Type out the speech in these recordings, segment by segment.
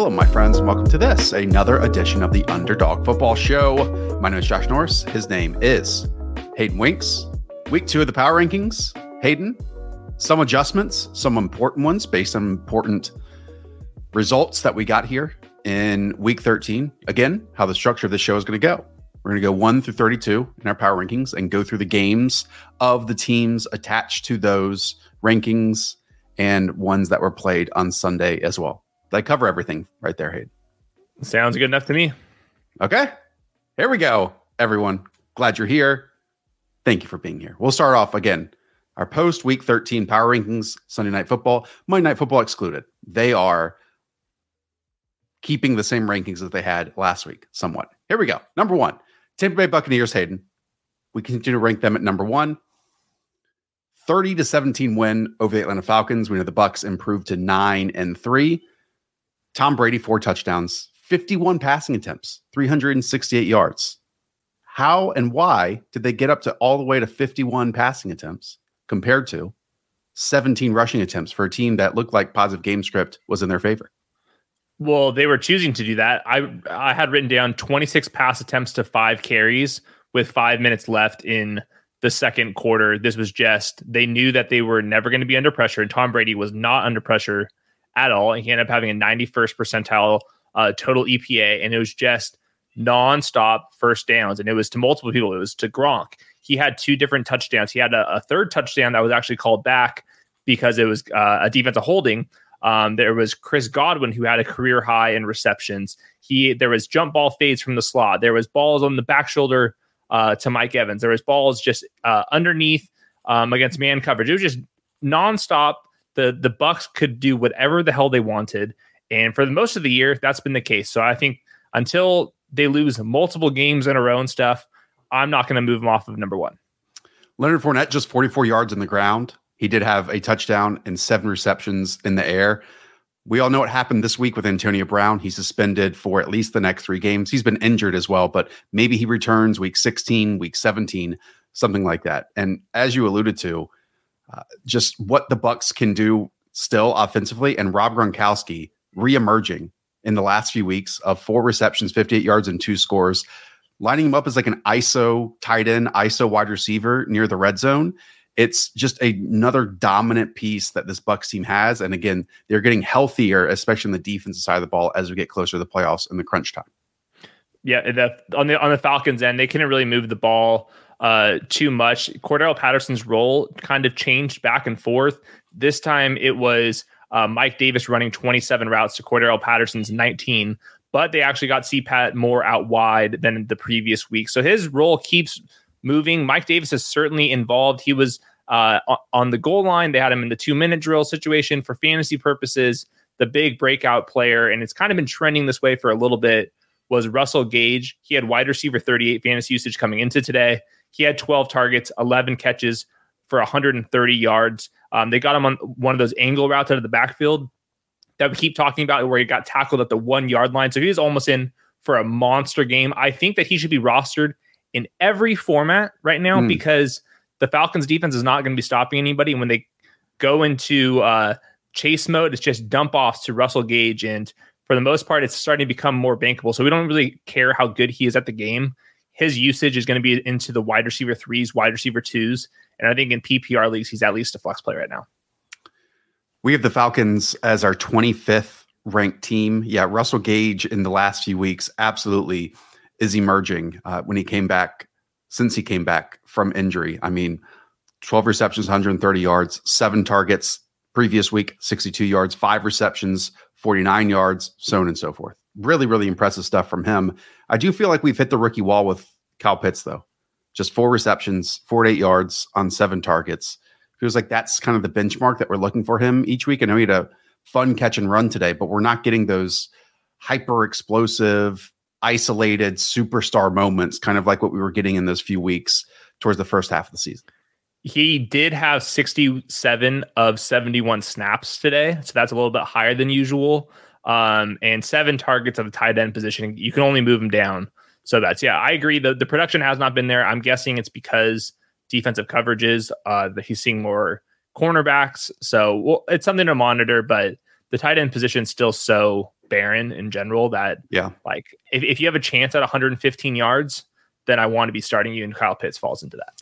Hello, my friends, and welcome to this, another edition of the Underdog Football Show. My name is Josh Norris. His name is Hayden Winks. Week two of the power rankings. Hayden, some adjustments, some important ones based on important results that we got here in week 13. Again, how the structure of the show is going to go. We're going to go 1 through 32 in our power rankings and go through the games of the teams attached to those rankings and ones that were played on Sunday as well. I cover everything right there, Hayden? Sounds good enough to me. Okay. Here we go, everyone. Glad you're here. Thank you for being here. We'll start off again. Our post week 13 power rankings, Sunday night football, Monday night football excluded. They are keeping the same rankings that they had last week, somewhat. Here we go. Number one, Tampa Bay Buccaneers, Hayden. We continue to rank them at number one. 30 to 17 win over the Atlanta Falcons. We know the Bucs improved to nine and three. Tom Brady, four touchdowns, 51 passing attempts, 368 yards. How and why did they get up to all the way to 51 passing attempts compared to 17 rushing attempts for a team that looked like positive game script was in their favor? Well, they were choosing to do that. I I had written down 26 pass attempts to five carries with five minutes left in the second quarter. This was just they knew that they were never going to be under pressure, and Tom Brady was not under pressure at all. And he ended up having a 91st percentile uh, total EPA, and it was just nonstop first downs. And it was to multiple people. It was to Gronk. He had two different touchdowns. He had a, a third touchdown that was actually called back because it was uh, a defensive holding. Um, there was Chris Godwin who had a career high in receptions. He there was jump ball fades from the slot. There was balls on the back shoulder uh, to Mike Evans. There was balls just uh, underneath um, against man coverage. It was just nonstop. The the Bucs could do whatever the hell they wanted, and for the most of the year, that's been the case. So I think until they lose multiple games in a row and stuff, I'm not going to move them off of number one. Leonard Fournette just 44 yards in the ground. He did have a touchdown and seven receptions in the air. We all know what happened this week with Antonio Brown. He's suspended for at least the next three games. He's been injured as well, but maybe he returns week 16, week 17, something like that. And as you alluded to, just what the Bucs can do still offensively, and Rob Gronkowski reemerging in the last few weeks of four receptions, 58 yards, and two scores, lining him up as like an ISO tight end, ISO wide receiver near the red zone it's just another dominant piece that this Bucs team has. And again, they're getting healthier, especially on the defensive side of the ball as we get closer to the playoffs and the crunch time. Yeah, the, on the on the Falcons end, they couldn't really move the ball uh, too much. Cordarrelle Patterson's role kind of changed back and forth. This time it was uh, Mike Davis running 27 routes to Cordarrelle Patterson's 19, but they actually got CPAT more out wide than the previous week. So his role keeps moving. Mike Davis is certainly involved. He was uh, on the goal line. They had him in the two minute drill situation for fantasy purposes, the big breakout player. And it's kind of been trending this way for a little bit. Was Russell Gage? He had wide receiver 38 fantasy usage coming into today. He had 12 targets, 11 catches for 130 yards. Um, they got him on one of those angle routes out of the backfield that we keep talking about, where he got tackled at the one yard line. So he was almost in for a monster game. I think that he should be rostered in every format right now mm. because the Falcons defense is not going to be stopping anybody. when they go into uh, chase mode, it's just dump offs to Russell Gage. And for the most part, it's starting to become more bankable. So we don't really care how good he is at the game. His usage is going to be into the wide receiver threes, wide receiver twos. And I think in PPR leagues, he's at least a flex player right now. We have the Falcons as our 25th ranked team. Yeah, Russell Gage in the last few weeks absolutely is emerging. Uh, when he came back since he came back from injury. I mean, 12 receptions, 130 yards, seven targets previous week, 62 yards, five receptions, 49 yards, so on and so forth. Really, really impressive stuff from him. I do feel like we've hit the rookie wall with Kyle Pitts, though. Just four receptions, four to eight yards on seven targets. Feels like that's kind of the benchmark that we're looking for him each week. I know he had a fun catch and run today, but we're not getting those hyper explosive, isolated superstar moments, kind of like what we were getting in those few weeks towards the first half of the season. He did have 67 of 71 snaps today. So that's a little bit higher than usual. Um, and seven targets at the tight end position. You can only move him down. So that's, yeah, I agree. The, the production has not been there. I'm guessing it's because defensive coverages, uh, that he's seeing more cornerbacks. So well, it's something to monitor, but the tight end position is still so barren in general that yeah, like if, if you have a chance at 115 yards, then I want to be starting you, and Kyle Pitts falls into that.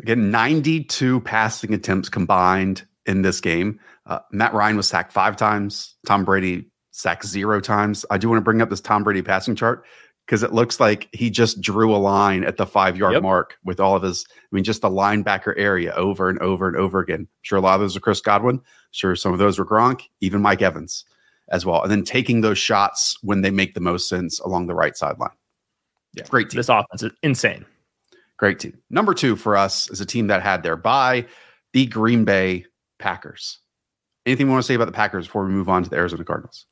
Again, 92 passing attempts combined in this game. Uh, Matt Ryan was sacked five times. Tom Brady sacked zero times. I do want to bring up this Tom Brady passing chart because it looks like he just drew a line at the five yard yep. mark with all of his, I mean, just the linebacker area over and over and over again. I'm sure a lot of those are Chris Godwin. I'm sure some of those were Gronk, even Mike Evans as well. And then taking those shots when they make the most sense along the right sideline. Yeah. Great team. This offense is insane. Great team. Number two for us is a team that had their bye, the Green Bay Packers. Anything we want to say about the Packers before we move on to the Arizona Cardinals?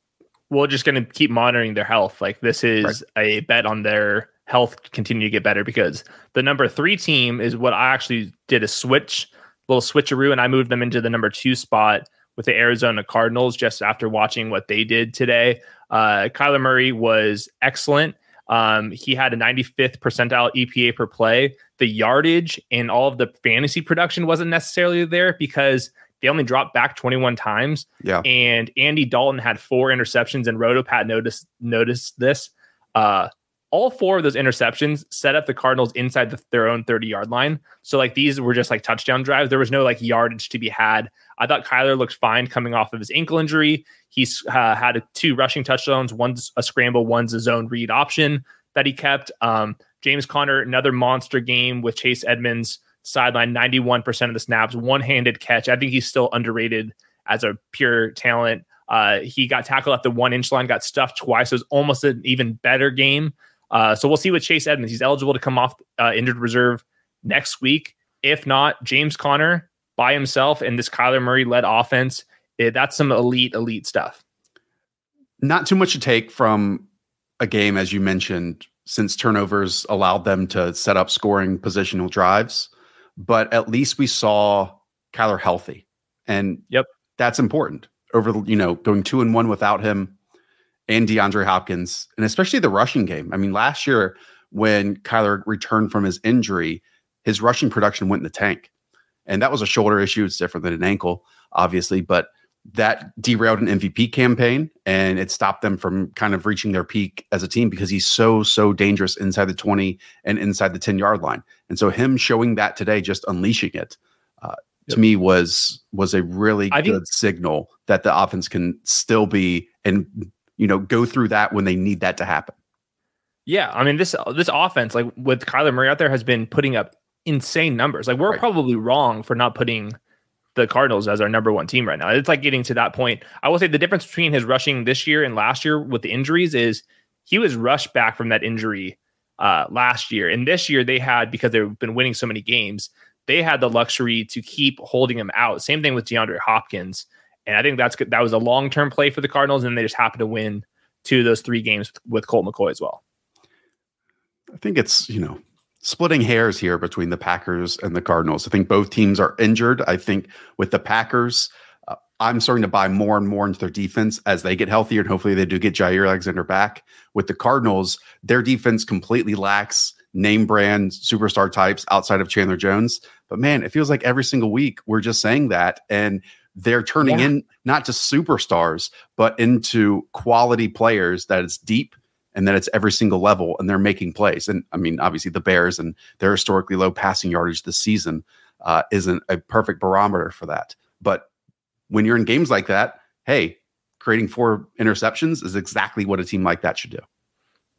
We're just going to keep monitoring their health. Like this is right. a bet on their health continue to get better because the number three team is what I actually did a switch, little switcheroo, and I moved them into the number two spot with the Arizona Cardinals just after watching what they did today. Uh, Kyler Murray was excellent. Um, he had a 95th percentile EPA per play. The yardage and all of the fantasy production wasn't necessarily there because they only dropped back 21 times. Yeah. And Andy Dalton had four interceptions, and Rotopat noticed noticed this. Uh, all four of those interceptions set up the Cardinals inside the, their own 30 yard line. So like these were just like touchdown drives. There was no like yardage to be had. I thought Kyler looked fine coming off of his ankle injury. He's uh, had a, two rushing touchdowns, one's a scramble, one's a zone read option that he kept. Um, James Conner, another monster game with Chase Edmonds sideline 91% of the snaps, one handed catch. I think he's still underrated as a pure talent. Uh, he got tackled at the one inch line, got stuffed twice. It was almost an even better game. Uh, so we'll see with Chase Edmonds. He's eligible to come off uh, injured reserve next week. If not, James Conner by himself in this Kyler Murray led offense, it, eh, that's some elite, elite stuff. Not too much to take from a game, as you mentioned, since turnovers allowed them to set up scoring positional drives. But at least we saw Kyler healthy. And yep, that's important over, you know, going two and one without him and DeAndre Hopkins, and especially the rushing game. I mean, last year when Kyler returned from his injury, his rushing production went in the tank. And that was a shoulder issue. It's different than an ankle, obviously, but that derailed an MVP campaign and it stopped them from kind of reaching their peak as a team because he's so, so dangerous inside the 20 and inside the 10 yard line. And so him showing that today, just unleashing it, uh, to me was was a really I good think, signal that the offense can still be and you know, go through that when they need that to happen. Yeah, I mean this this offense, like with Kyler Murray out there, has been putting up insane numbers. Like we're right. probably wrong for not putting the Cardinals as our number one team right now. It's like getting to that point. I will say the difference between his rushing this year and last year with the injuries is he was rushed back from that injury uh, last year, and this year they had because they've been winning so many games. They had the luxury to keep holding him out. Same thing with DeAndre Hopkins. And I think that's good. That was a long term play for the Cardinals, and they just happened to win two of those three games with Colt McCoy as well. I think it's, you know, splitting hairs here between the Packers and the Cardinals. I think both teams are injured. I think with the Packers, uh, I'm starting to buy more and more into their defense as they get healthier, and hopefully they do get Jaire Alexander back. With the Cardinals, their defense completely lacks name brand superstar types outside of Chandler Jones. But man, it feels like every single week we're just saying that. And they're turning yeah. in not just superstars, but into quality players that it's deep and that it's every single level and they're making plays. And I mean, obviously, the Bears and their historically low passing yardage this season uh, isn't a perfect barometer for that. But when you're in games like that, hey, creating four interceptions is exactly what a team like that should do.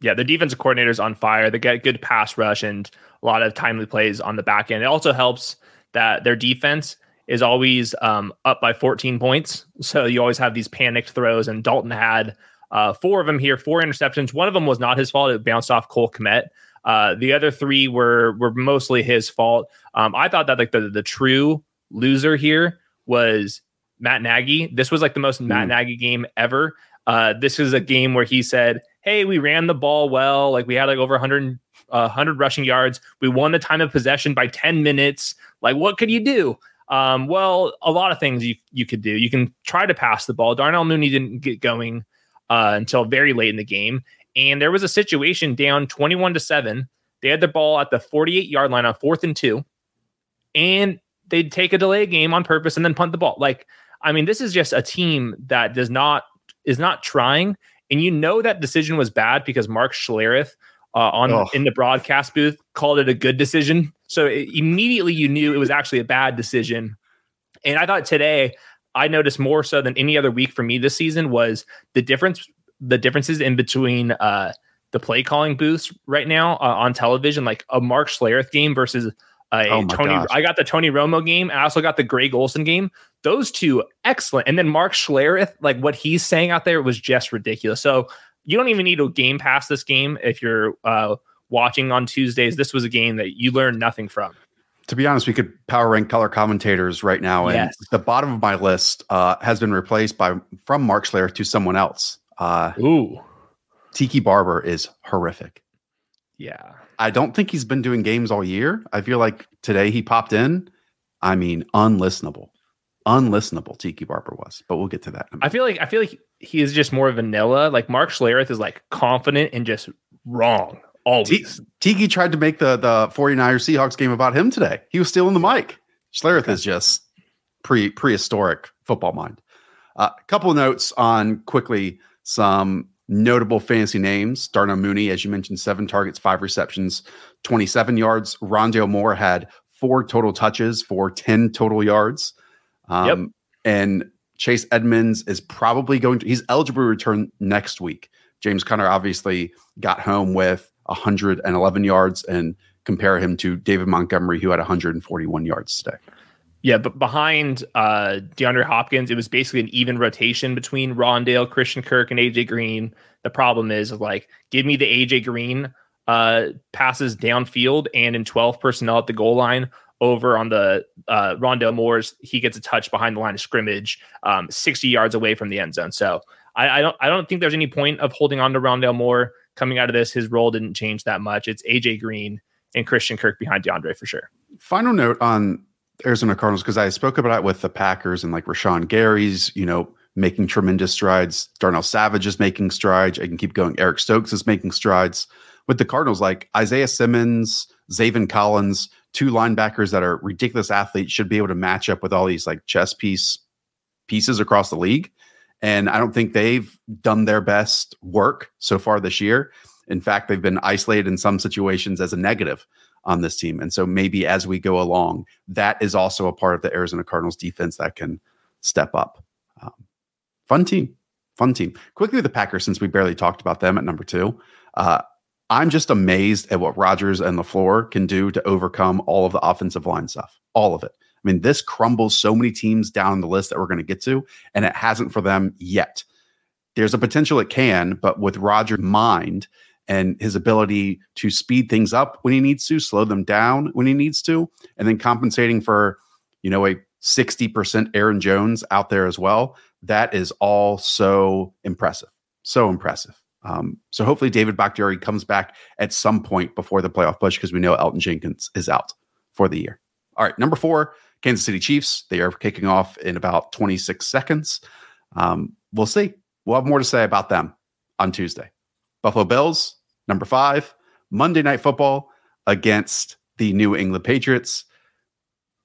Yeah, the defensive coordinator's on fire. They get good pass rush and a lot of timely plays on the back end. It also helps that their defense is always um, up by 14 points. So you always have these panicked throws. And Dalton had Uh, four of them here, four interceptions. One of them was not his fault; it bounced off Cole Kmet. Uh, the other three were were mostly his fault. Um, I thought that like the the true loser here was Matt Nagy. This was like the most mm. Matt Nagy game ever. Uh, this is a game where he said, "Hey, we ran the ball well. Like we had like over 100 uh, 100 rushing yards. We won the time of possession by 10 minutes. Like what could you do?" Um, well, a lot of things you you could do. You can try to pass the ball. Darnell Mooney didn't get going uh, until very late in the game, and there was a situation down 21 to seven. They had the ball at the 48 yard line on fourth and two, and they'd take a delay game on purpose and then punt the ball. Like, I mean, this is just a team that does not is not trying, and you know that decision was bad because Mark Schlereth uh, on oh. in the broadcast booth called it a good decision. So it, immediately you knew it was actually a bad decision. And I thought today I noticed more so than any other week for me this season was the difference the differences in between uh, the play calling booths right now uh, on television, like a Mark Schlereth game versus a oh Tony. Gosh. I got the Tony Romo game. I also got the Greg Olsen game. Those two excellent. And then Mark Schlereth, like what he's saying out there was just ridiculous. So you don't even need to game pass this game if you're uh, watching on Tuesdays. This was a game that you learned nothing from. To be honest, we could power rank color commentators right now, and yes. the bottom of my list uh, has been replaced by from Mark Schlereth to someone else. Uh, Ooh, Tiki Barber is horrific. Yeah, I don't think he's been doing games all year. I feel like today he popped in. I mean, unlistenable unlistenable Tiki Barber was, but we'll get to that. I feel like I feel like he is just more vanilla. Like Mark Schlereth is like confident and just wrong always. T- Tiki tried to make the the 49ers Seahawks game about him today. He was stealing the mic. Schlereth okay. is just pre prehistoric football mind. A uh, couple of notes on quickly some notable fantasy names. Darnell Mooney, as you mentioned, seven targets, five receptions, 27 yards. Rondale Moore had four total touches for 10 total yards. Um, yep. And Chase Edmonds is probably going to, he's eligible to return next week. James Conner obviously got home with 111 yards and compare him to David Montgomery, who had 141 yards today. Yeah, but behind uh, DeAndre Hopkins, it was basically an even rotation between Rondale, Christian Kirk, and AJ Green. The problem is like, give me the AJ Green uh, passes downfield and in 12 personnel at the goal line over on the uh, Rondale Moore's. He gets a touch behind the line of scrimmage, um, 60 yards away from the end zone. So I, I, don't I don't think there's any point of holding on to Rondale Moore coming out of this. His role didn't change that much. It's AJ Green and Christian Kirk behind DeAndre for sure. Final note on Arizona Cardinals because I spoke about it with the Packers and like Rashan Gary's, you know, making tremendous strides. Darnell Savage is making strides. I can keep going. Eric Stokes is making strides. With the Cardinals, like Isaiah Simmons, Zaven Collins, two linebackers that are ridiculous athletes should be able to match up with all these like chess piece pieces across the league. And I don't think they've done their best work so far this year. In fact, they've been isolated in some situations as a negative on this team. And so maybe as we go along, that is also a part of the Arizona Cardinals defense that can step up. Um, fun team. Fun team. Quickly, with the Packers, since we barely talked about them at number two. Uh, I'm just amazed at what Rodgers and LaFleur can do to overcome all of the offensive line stuff. All of it. I mean, this crumbles so many teams down the list that we're going to get to, and it hasn't for them yet. There's a potential it can, but with Rodgers' mind and his ability to speed things up when he needs to, slow them down when he needs to, and then compensating for, you know, a 60% Aaron Jones out there as well, that is all so impressive. So impressive. Um, so hopefully David Bakhtiari comes back at some point before the playoff push because we know Elgton Jenkins is out for the year. All right, number four, Kansas City Chiefs. They are kicking off in about 26 seconds. Um, we'll see. We'll have more to say about them on Tuesday. Buffalo Bills, number five, Monday Night Football against the New England Patriots.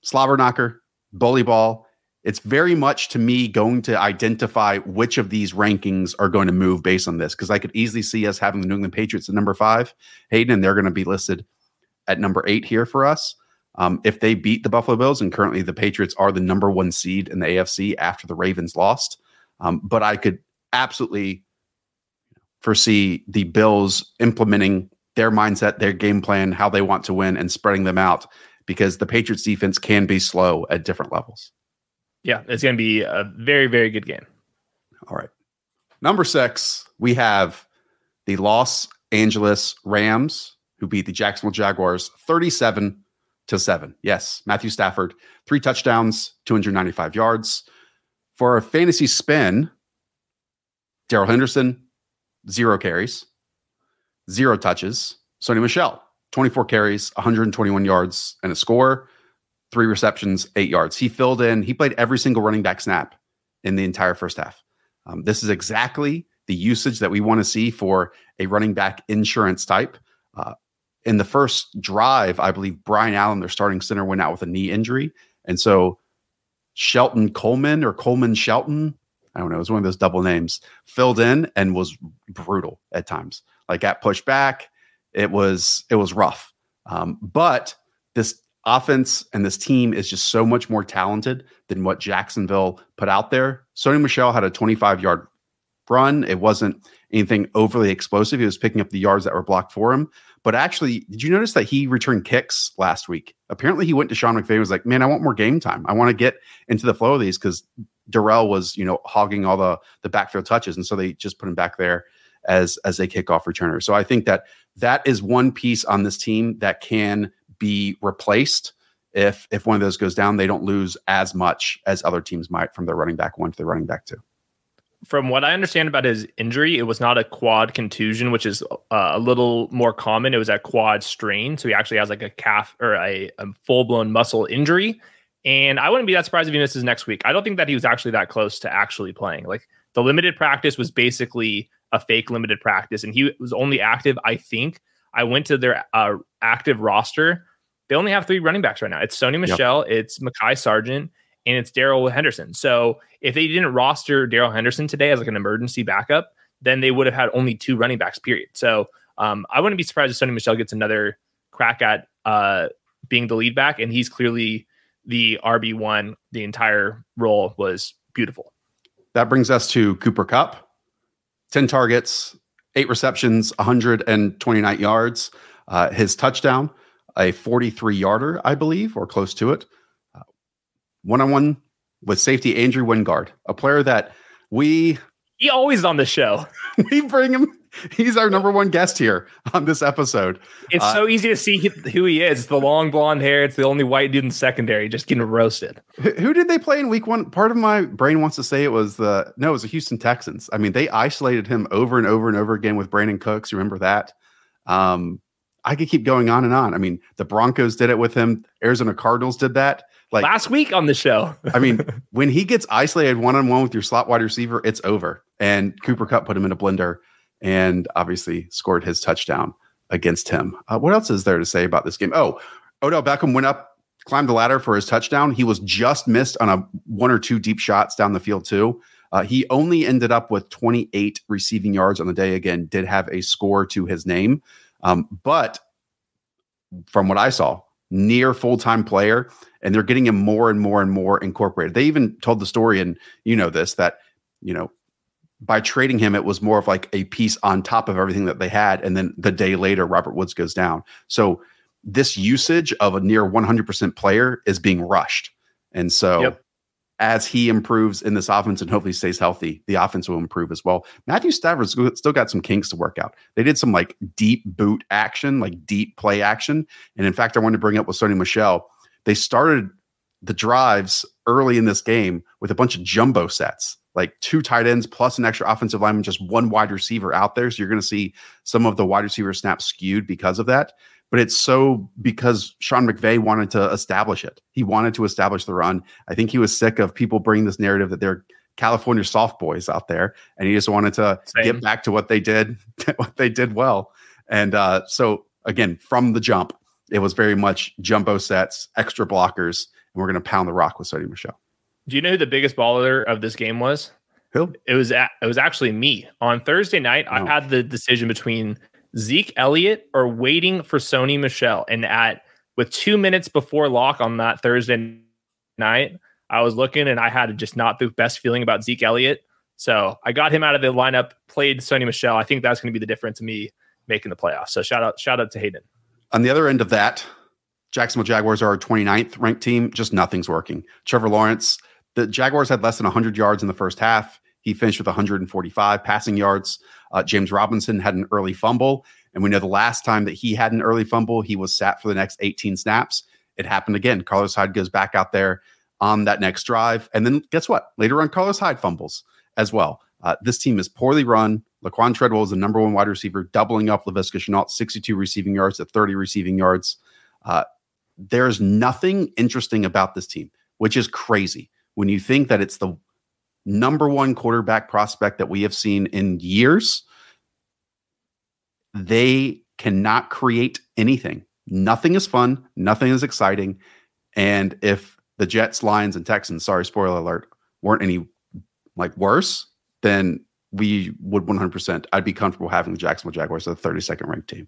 Slobber knocker, bully ball it's very much to me going to identify which of these rankings are going to move based on this because I could easily see us having the New England Patriots at number five, Hayden, and they're going to be listed at number eight here for us. Um, if they beat the Buffalo Bills, and currently the Patriots are the number one seed in the AFC after the Ravens lost, um, but I could absolutely foresee the Bills implementing their mindset, their game plan, how they want to win, and spreading them out because the Patriots defense can be slow at different levels. Yeah, it's going to be a very, very good game. All right. Number six, we have the Los Angeles Rams, who beat the Jacksonville Jaguars 37 to 7. Yes, Matthew Stafford, three touchdowns, 295 yards. For a fantasy spin, Darrell Henderson, zero carries, zero touches. Sony Michel, 24 carries, 121 yards, and a score, three receptions, eight yards. He filled in, he played every single running back snap in the entire first half. Um, this is exactly the usage that we want to see for a running back insurance type. Uh, in the first drive, I believe Brian Allen, their starting center, went out with a knee injury. And so Shelton Coleman or Coleman Shelton, I don't know, it was one of those double names, filled in and was brutal at times. Like got pushed back. It was it was rough. Um, but this offense and this team is just so much more talented than what Jacksonville put out there. Sony Michel had a 25 yard run. It wasn't anything overly explosive. He was picking up the yards that were blocked for him. But actually, did you notice that he returned kicks last week? Apparently, he went to Sean McVay and was like, "Man, I want more game time. I want to get into the flow of these because Darrell was, you know, hogging all the the backfield touches, and so they just put him back there as as a kickoff returner. So I think that that is one piece on this team that can be replaced if if one of those goes down. They don't lose as much as other teams might from their running back one to their running back two from what I understand about his injury, it was not a quad contusion, which is uh, a little more common. It was a quad strain. So he actually has like a calf or a, a full blown muscle injury. And I wouldn't be that surprised if he misses next week. I don't think that he was actually that close to actually playing. Like the limited practice was basically a fake limited practice, and he was only active, I think. I went to their uh, active roster. They only have three running backs right now. It's Sony Michel, yep. it's Mekhi Sargent, and it's Darrell Henderson. So if they didn't roster Darrell Henderson today as like an emergency backup, then they would have had only two running backs, period. So um, I wouldn't be surprised if Sony Michel gets another crack at uh, being the lead back, and he's clearly the RB one. The entire role was beautiful. That brings us to Cooper Kupp, ten targets, eight receptions, 129 yards. Uh, his touchdown, a 43 yarder, I believe, or close to it one on one with safety Andrew Wingard, a player that we he always on the show. we bring him. He's our number one guest here on this episode. It's uh, so easy to see who he is. It's the long blonde hair. It's the only white dude in secondary, just getting roasted. Who did they play in week one? Part of my brain wants to say it was the no, it was the Houston Texans. I mean, they isolated him over and over and over again with Brandin Cooks. You remember that? Um, I could keep going on and on. I mean, the Broncos did it with him. Arizona Cardinals did that. Like last week on the show. I mean, when he gets isolated one on one with your slot wide receiver, it's over. And Cooper Kupp put him in a blender and obviously scored his touchdown against him. Uh, what else is there to say about this game? Oh, Odell Beckham went up, climbed the ladder for his touchdown. He was just missed on a one or two deep shots down the field too. Uh, he only ended up with 28 receiving yards on the day. Again, did have a score to his name, um, but from what I saw, near full time player, and they're getting him more and more and more incorporated. They even told the story, and you know this that you know by trading him, it was more of like a piece on top of everything that they had, and then the day later, Robert Woods goes down. So this usage of a near 100% player is being rushed, and so. Yep as he improves in this offense and hopefully stays healthy, the offense will improve as well. Matthew Stafford still got some kinks to work out. They did some like deep boot action, like deep play action. And in fact, I wanted to bring up with Sony Michel. They started the drives early in this game with a bunch of jumbo sets, like two tight ends plus an extra offensive lineman, just one wide receiver out there. So you're going to see some of the wide receiver snaps skewed because of that but it's so because Sean McVay wanted to establish it. He wanted to establish the run. I think he was sick of people bringing this narrative that they're California soft boys out there, and he just wanted to Same. get back to what they did, what they did well. And uh, so again, from the jump, it was very much jumbo sets, extra blockers, and we're going to pound the rock with Sony Michel. Do you know who the biggest baller of this game was? Who? It was at, it was actually me on Thursday night. Oh. I had the decision between Zeke Elliott or waiting for Sony Michel. And at with two minutes before lock on that Thursday night, I was looking and I had just not the best feeling about Zeke Elliott. So I got him out of the lineup, played Sony Michel. I think that's going to be the difference in me making the playoffs. So shout out, shout out to Hayden. On the other end of that, Jacksonville Jaguars are our 29th ranked team. Just nothing's working. Trevor Lawrence, the Jaguars had less than 100 yards in the first half. He finished with 145 passing yards. Uh, James Robinson had an early fumble. And we know the last time that he had an early fumble, he was sat for the next 18 snaps. It happened again. Carlos Hyde goes back out there on that next drive. And then guess what? Later on, Carlos Hyde fumbles as well. Uh, this team is poorly run. Laquon Treadwell is the number one wide receiver, doubling up Laviska Shenault, 62 receiving yards at 30 receiving yards. Uh, there's nothing interesting about this team, which is crazy when you think that it's the number one quarterback prospect that we have seen in years. They cannot create anything. Nothing is fun. Nothing is exciting. And if the Jets, Lions, and Texans, sorry, spoiler alert, weren't any like worse, then we would 100%. I'd be comfortable having the Jacksonville Jaguars as the 32nd ranked team.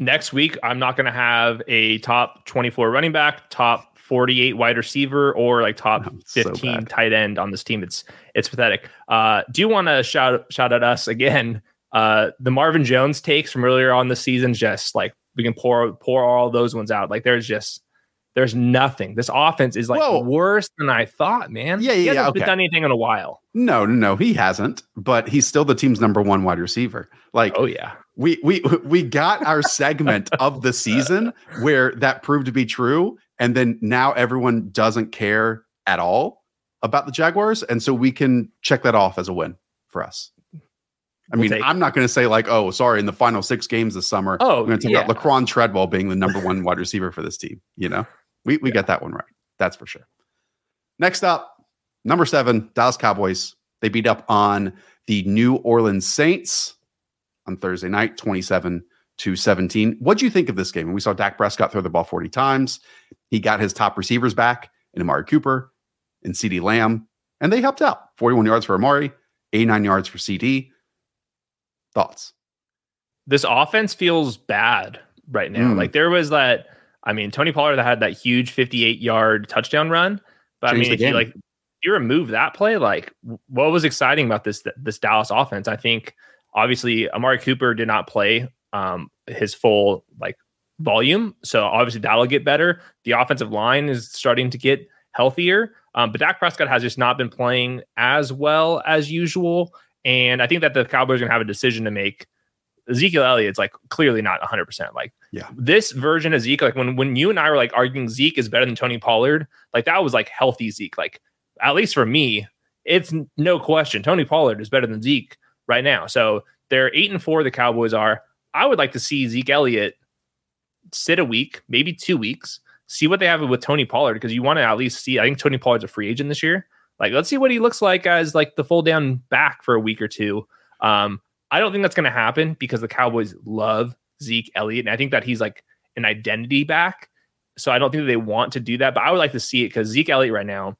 Next week, I'm not going to have a top 24 running back, top 48 wide receiver, or like top no, 15 so tight end on this team. It's it's pathetic. Uh, do you want to shout shout at us again? Uh, the Marvin Jones takes from earlier on the season, just like we can pour pour all those ones out. Like there's just there's nothing. This offense is like Whoa. worse than I thought, man. Yeah, yeah, he hasn't yeah, okay. done anything in a while. No, no, no, he hasn't. But he's still the team's number one wide receiver. Like, oh yeah, we we we got our segment of the season where that proved to be true, and then now everyone doesn't care at all about the Jaguars, and so we can check that off as a win for us. I we'll mean, I'm not going to say like, oh, sorry, in the final six games this summer, oh, I'm going to talk yeah. about Laquon Treadwell being the number one wide receiver for this team. You know, we we yeah. get that one right. That's for sure. Next up, number seven, Dallas Cowboys. They beat up on the New Orleans Saints on Thursday night, 27 to 17. What do you think of this game? And we saw Dak Prescott throw the ball 40 times. He got his top receivers back in Amari Cooper and CeeDee Lamb, and they helped out 41 yards for Amari, 89 yards for CeeDee. Thoughts? This offense feels bad right now. Mm. Like there was that I mean, Tony Pollard that had that huge 58 yard touchdown run. But Changed I mean, if you like, if you remove that play, like what was exciting about this this Dallas offense? I think obviously Amari Cooper did not play um, his full like volume, so obviously that'll get better. The offensive line is starting to get healthier, um, but Dak Prescott has just not been playing as well as usual, and I think that the Cowboys are gonna have a decision to make Ezekiel Elliott's like clearly not 100%. Like, yeah, this version of Zeke, like when when you and I were like arguing Zeke is better than Tony Pollard, like that was like healthy Zeke. Like, at least for me, it's no question Tony Pollard is better than Zeke right now. So they're eight and four. The Cowboys are. I would like to see Zeke Elliott sit a week, maybe two weeks, see what they have with Tony Pollard because you want to at least see. I think Tony Pollard's a free agent this year. Like, let's see what he looks like as like the full down back for a week or two. Um, I don't think that's going to happen because the Cowboys love Zeke Elliott. And I think that he's like an identity back. So I don't think they want to do that. But I would like to see it because Zeke Elliott right now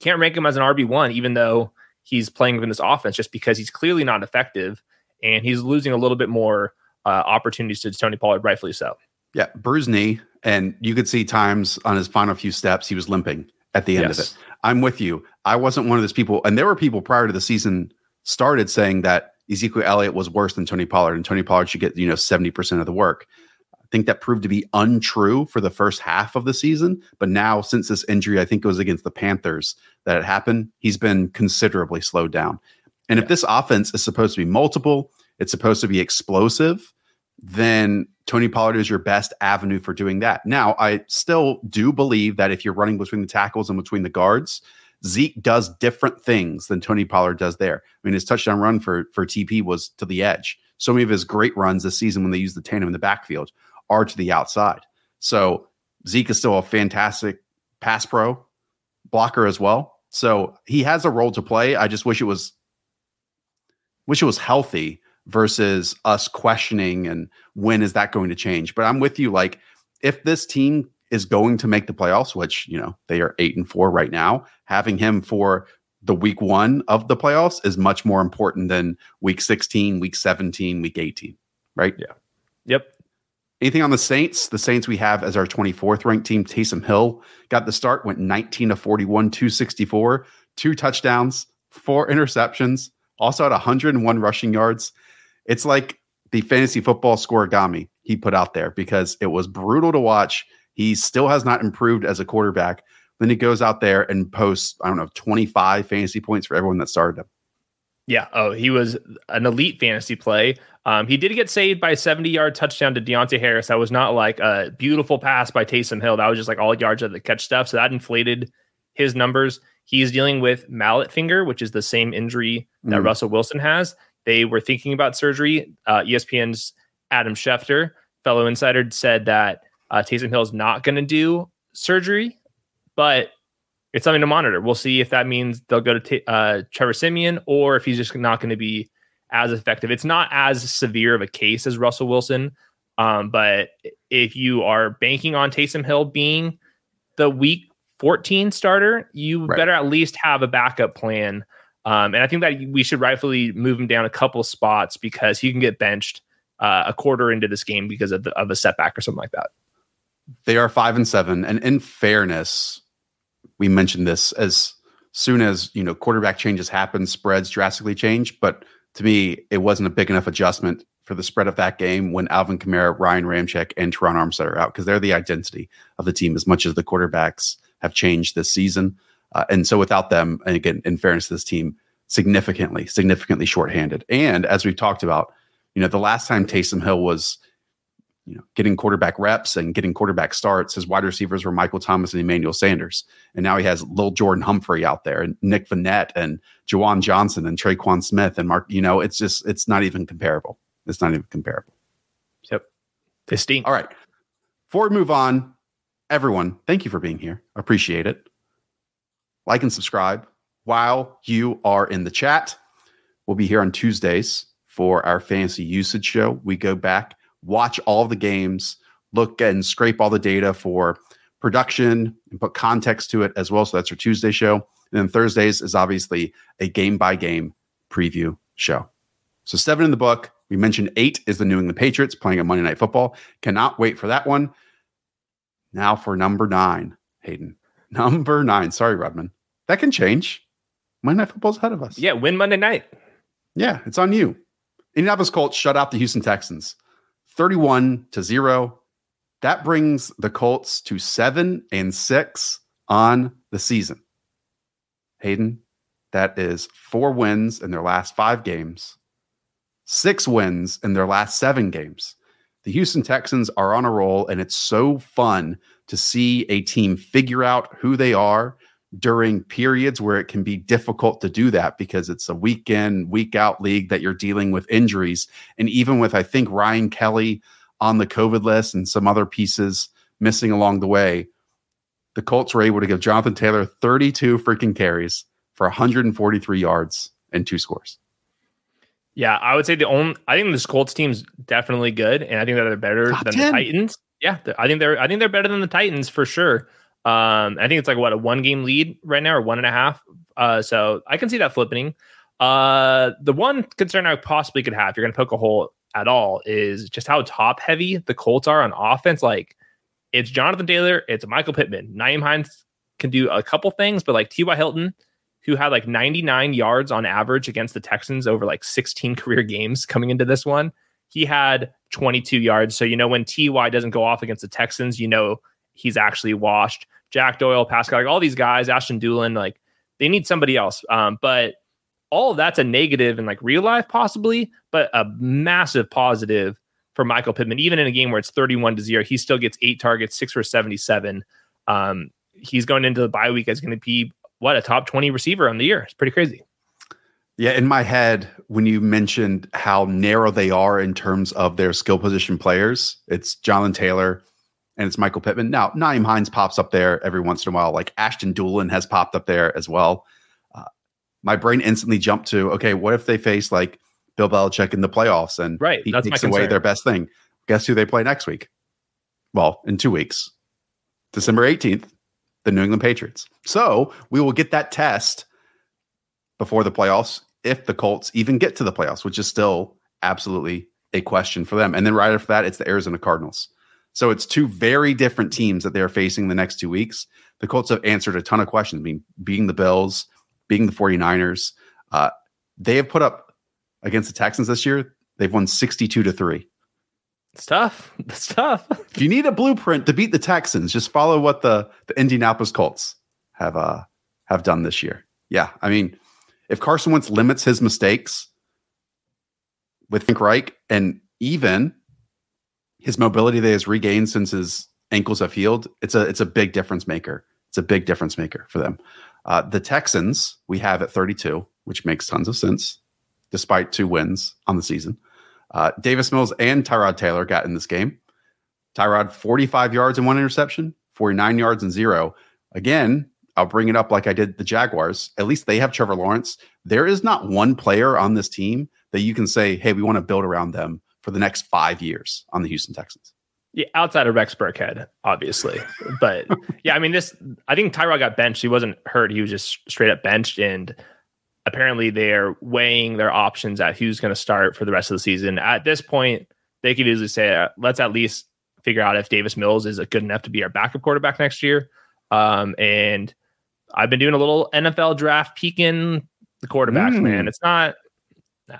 can't rank him as an RB1, even though he's playing within this offense, just because he's clearly not effective and he's losing a little bit more uh, opportunities to Tony Pollard, rightfully so. Yeah, bruised knee. And you could see times on his final few steps, he was limping at the end yes. of it. I'm with you. I wasn't one of those people. And there were people prior to the season started saying that Ezekiel Elliott was worse than Tony Pollard, and Tony Pollard should get you know seventy percent of the work. I think that proved to be untrue for the first half of the season, but now since this injury, I think it was against the Panthers that it happened. He's been considerably slowed down. And yeah. if this offense is supposed to be multiple, it's supposed to be explosive, then Tony Pollard is your best avenue for doing that. Now, I still do believe that if you're running between the tackles and between the guards, Zeke does different things than Tony Pollard does there. I mean, his touchdown run for for TP was to the edge. So many of his great runs this season when they use the tandem in the backfield are to the outside. So Zeke is still a fantastic pass pro blocker as well. So he has a role to play. I just wish it was wish it was healthy versus us questioning and when is that going to change. But I'm with you. Like if this team is going to make the playoffs, which, you know, they are eight and four right now, having him for the week one of the playoffs is much more important than week 16, week 17, week 18, right? Yeah. Yep. Anything on the Saints? The Saints we have as our 24th ranked team, Taysom Hill got the start, went 19 to 41, 264, two touchdowns, four interceptions, also had 101 rushing yards. It's like the fantasy football scorigami he put out there because it was brutal to watch he still has not improved as a quarterback. Then he goes out there and posts, I don't know, 25 fantasy points for everyone that started him. Yeah. Oh, he was an elite fantasy play. Um, he did get saved by a 70 yard touchdown to Deonte Harris. That was not like a beautiful pass by Taysom Hill. That was just like all yards of the catch stuff. So that inflated his numbers. He's dealing with mallet finger, which is the same injury that mm. Russell Wilson has. They were thinking about surgery. Uh, ESPN's Adam Schefter, fellow insider, said that uh, Taysom Hill is not going to do surgery, but it's something to monitor. We'll see if that means they'll go to t- uh, Trevor Siemian or if he's just not going to be as effective. It's not as severe of a case as Russell Wilson, um, but if you are banking on Taysom Hill being the week 14 starter, you right. better at least have a backup plan. Um, and I think that we should rightfully move him down a couple spots because he can get benched uh, a quarter into this game because of, the, of a setback or something like that. They are five and seven, and in fairness, we mentioned this as soon as you know quarterback changes happen, spreads drastically change. But to me, it wasn't a big enough adjustment for the spread of that game when Alvin Kamara, Ryan Ramczyk, and Terron Armstead are out because they're the identity of the team as much as the quarterbacks have changed this season. Uh, and so without them, and again, in fairness to this team, significantly, significantly shorthanded. And as we've talked about, you know, the last time Taysom Hill was you know, getting quarterback reps and getting quarterback starts. His wide receivers were Michael Thomas and Emmanuel Sanders. And now he has Lil Jordan Humphrey out there and Nick Vannett and Juwan Johnson and Tre'Quan Smith and Mark, you know, it's just, it's not even comparable. It's not even comparable. Yep. Distinct. All right. Before we move on, everyone, thank you for being here. I appreciate it. Like and subscribe while you are in the chat. We'll be here on Tuesdays for our fantasy usage show. We go back watch all the games, look and scrape all the data for production and put context to it as well. So that's our Tuesday show. And then Thursdays is obviously a game by game preview show. So seven in the book. We mentioned eight is the New England Patriots playing a Monday Night Football. Cannot wait for that one. Now for number nine, Hayden. Number nine. Sorry, Rodman. That can change. Monday Night Football's ahead of us. Yeah, win Monday night. Yeah, it's on you. Indianapolis Colts shut out the Houston Texans. 31 to 0. That brings the Colts to 7 and 6 on the season. Hayden, that is four wins in their last 5 games. 6 wins in their last 7 games. The Houston Texans are on a roll and it's so fun to see a team figure out who they are during periods where it can be difficult to do that because it's a week in, week out league that you're dealing with injuries. And even with, I think, Ryan Kelly on the COVID list and some other pieces missing along the way, the Colts were able to give Jonathan Taylor 32 freaking carries for 143 yards and two scores. Yeah, I would say the only I think this Colts team's definitely good, and I think that they're better Top than 10. the Titans. Yeah, I think they're I think they're better than the Titans for sure. Um, I think it's like what a one game lead right now or one and a half. Uh, so I can see that flipping. Uh, the one concern I possibly could have, you're going to poke a hole at all, is just how top heavy the Colts are on offense. Like it's Jonathan Taylor, it's Michael Pittman. Nyheim Hines can do a couple things, but like T.Y. Hilton, who had like 99 yards on average against the Texans over like 16 career games coming into this one, he had 22 yards. So, you know, when T.Y. doesn't go off against the Texans, you know, he's actually washed. Jack Doyle, Pascal, like all these guys, Ashton Dulin, like they need somebody else. Um, but all of that's a negative in like real life, possibly, but a massive positive for Michael Pittman. Even in a game where it's 31 to 0, he still gets eight targets, six for 77. Um, he's going into the bye week as going to be what a top 20 receiver on the year. It's pretty crazy. Yeah, in my head, when you mentioned how narrow they are in terms of their skill position players, it's Jonathan Taylor, and it's Michael Pittman. Now, Nyheim Hines pops up there every once in a while, like Ashton Dulin has popped up there as well. Uh, my brain instantly jumped to, okay, what if they face like Bill Belichick in the playoffs and right, he takes away their best thing? Guess who they play next week? Well, in two weeks, December 18th, the New England Patriots. So we will get that test before the playoffs if the Colts even get to the playoffs, which is still absolutely a question for them. And then right after that, it's the Arizona Cardinals. So it's two very different teams that they're facing the next two weeks. The Colts have answered a ton of questions. I mean, being the Bills, being the 49ers, uh, they have put up against the Texans this year, they've won 62 to 3. It's tough. It's tough. if you need a blueprint to beat the Texans, just follow what the, the Indianapolis Colts have uh have done this year. Yeah, I mean, if Carson Wentz limits his mistakes with Frank Reich and even his mobility that has regained since his ankles have healed, it's a it's a big difference maker. It's a big difference maker for them. Uh, the Texans we have at 32, which makes tons of sense, despite two wins on the season. Uh, Davis Mills and Tyrod Taylor got in this game. Tyrod 45 yards and one interception, 49 yards and zero. Again, I'll bring it up like I did the Jaguars. At least they have Trevor Lawrence. There is not one player on this team that you can say, hey, we want to build around them for the next five years on the Houston Texans. Yeah, outside of Rex Burkhead, obviously. But yeah, I mean, this, I think Tyrod got benched. He wasn't hurt. He was just straight up benched. And apparently they're weighing their options at who's going to start for the rest of the season. At this point, they could easily say, uh, let's at least figure out if Davis Mills is good enough to be our backup quarterback next year. Um, and I've been doing a little NFL draft peeking the quarterbacks, mm. man. It's not, nah,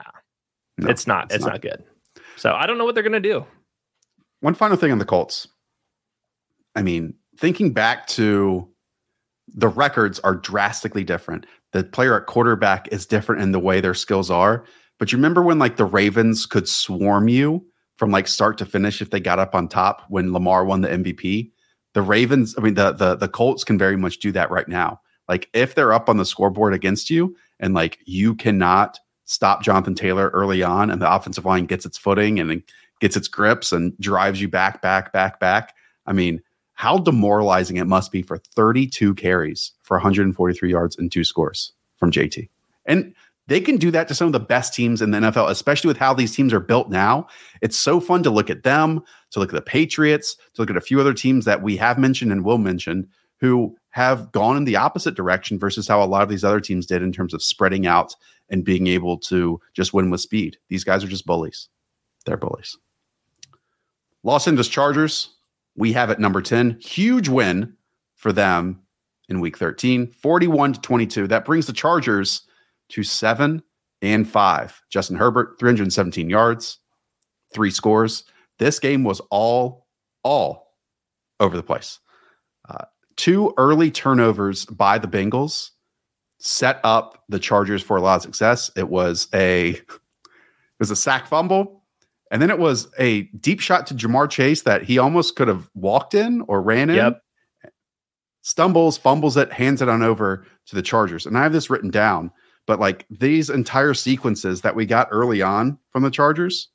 no, it's not, it's, it's not. not good. So I don't know what they're going to do. One final thing on the Colts. I mean, thinking back to the records are drastically different. The player at quarterback is different in the way their skills are. But you remember when like the Ravens could swarm you from like start to finish if they got up on top when Lamar won the MVP? The Ravens, I mean the the the Colts can very much do that right now. Like if they're up on the scoreboard against you and like you cannot stop Jonathan Taylor early on and the offensive line gets its footing and gets its grips and drives you back, back, back, back. I mean, how demoralizing it must be for 32 carries for 143 yards and two scores from JT. And they can do that to some of the best teams in the NFL, especially with how these teams are built now. It's so fun to look at them, to look at the Patriots, to look at a few other teams that we have mentioned and will mention who have gone in the opposite direction versus how a lot of these other teams did in terms of spreading out and being able to just win with speed. These guys are just bullies. They're bullies. Los Angeles Chargers, we have at number 10. Huge win for them in week 13, 41 to 22. That brings the Chargers to seven and five. Justin Herbert, 317 yards, three scores. This game was all, all over the place. Uh, two early turnovers by the Bengals set up the Chargers for a lot of success. It was a it was a sack fumble, and then it was a deep shot to Ja'Marr Chase that he almost could have walked in or ran in. Yep. Stumbles, fumbles it, hands it on over to the Chargers. And I have this written down but like these entire sequences that we got early on from the Chargers,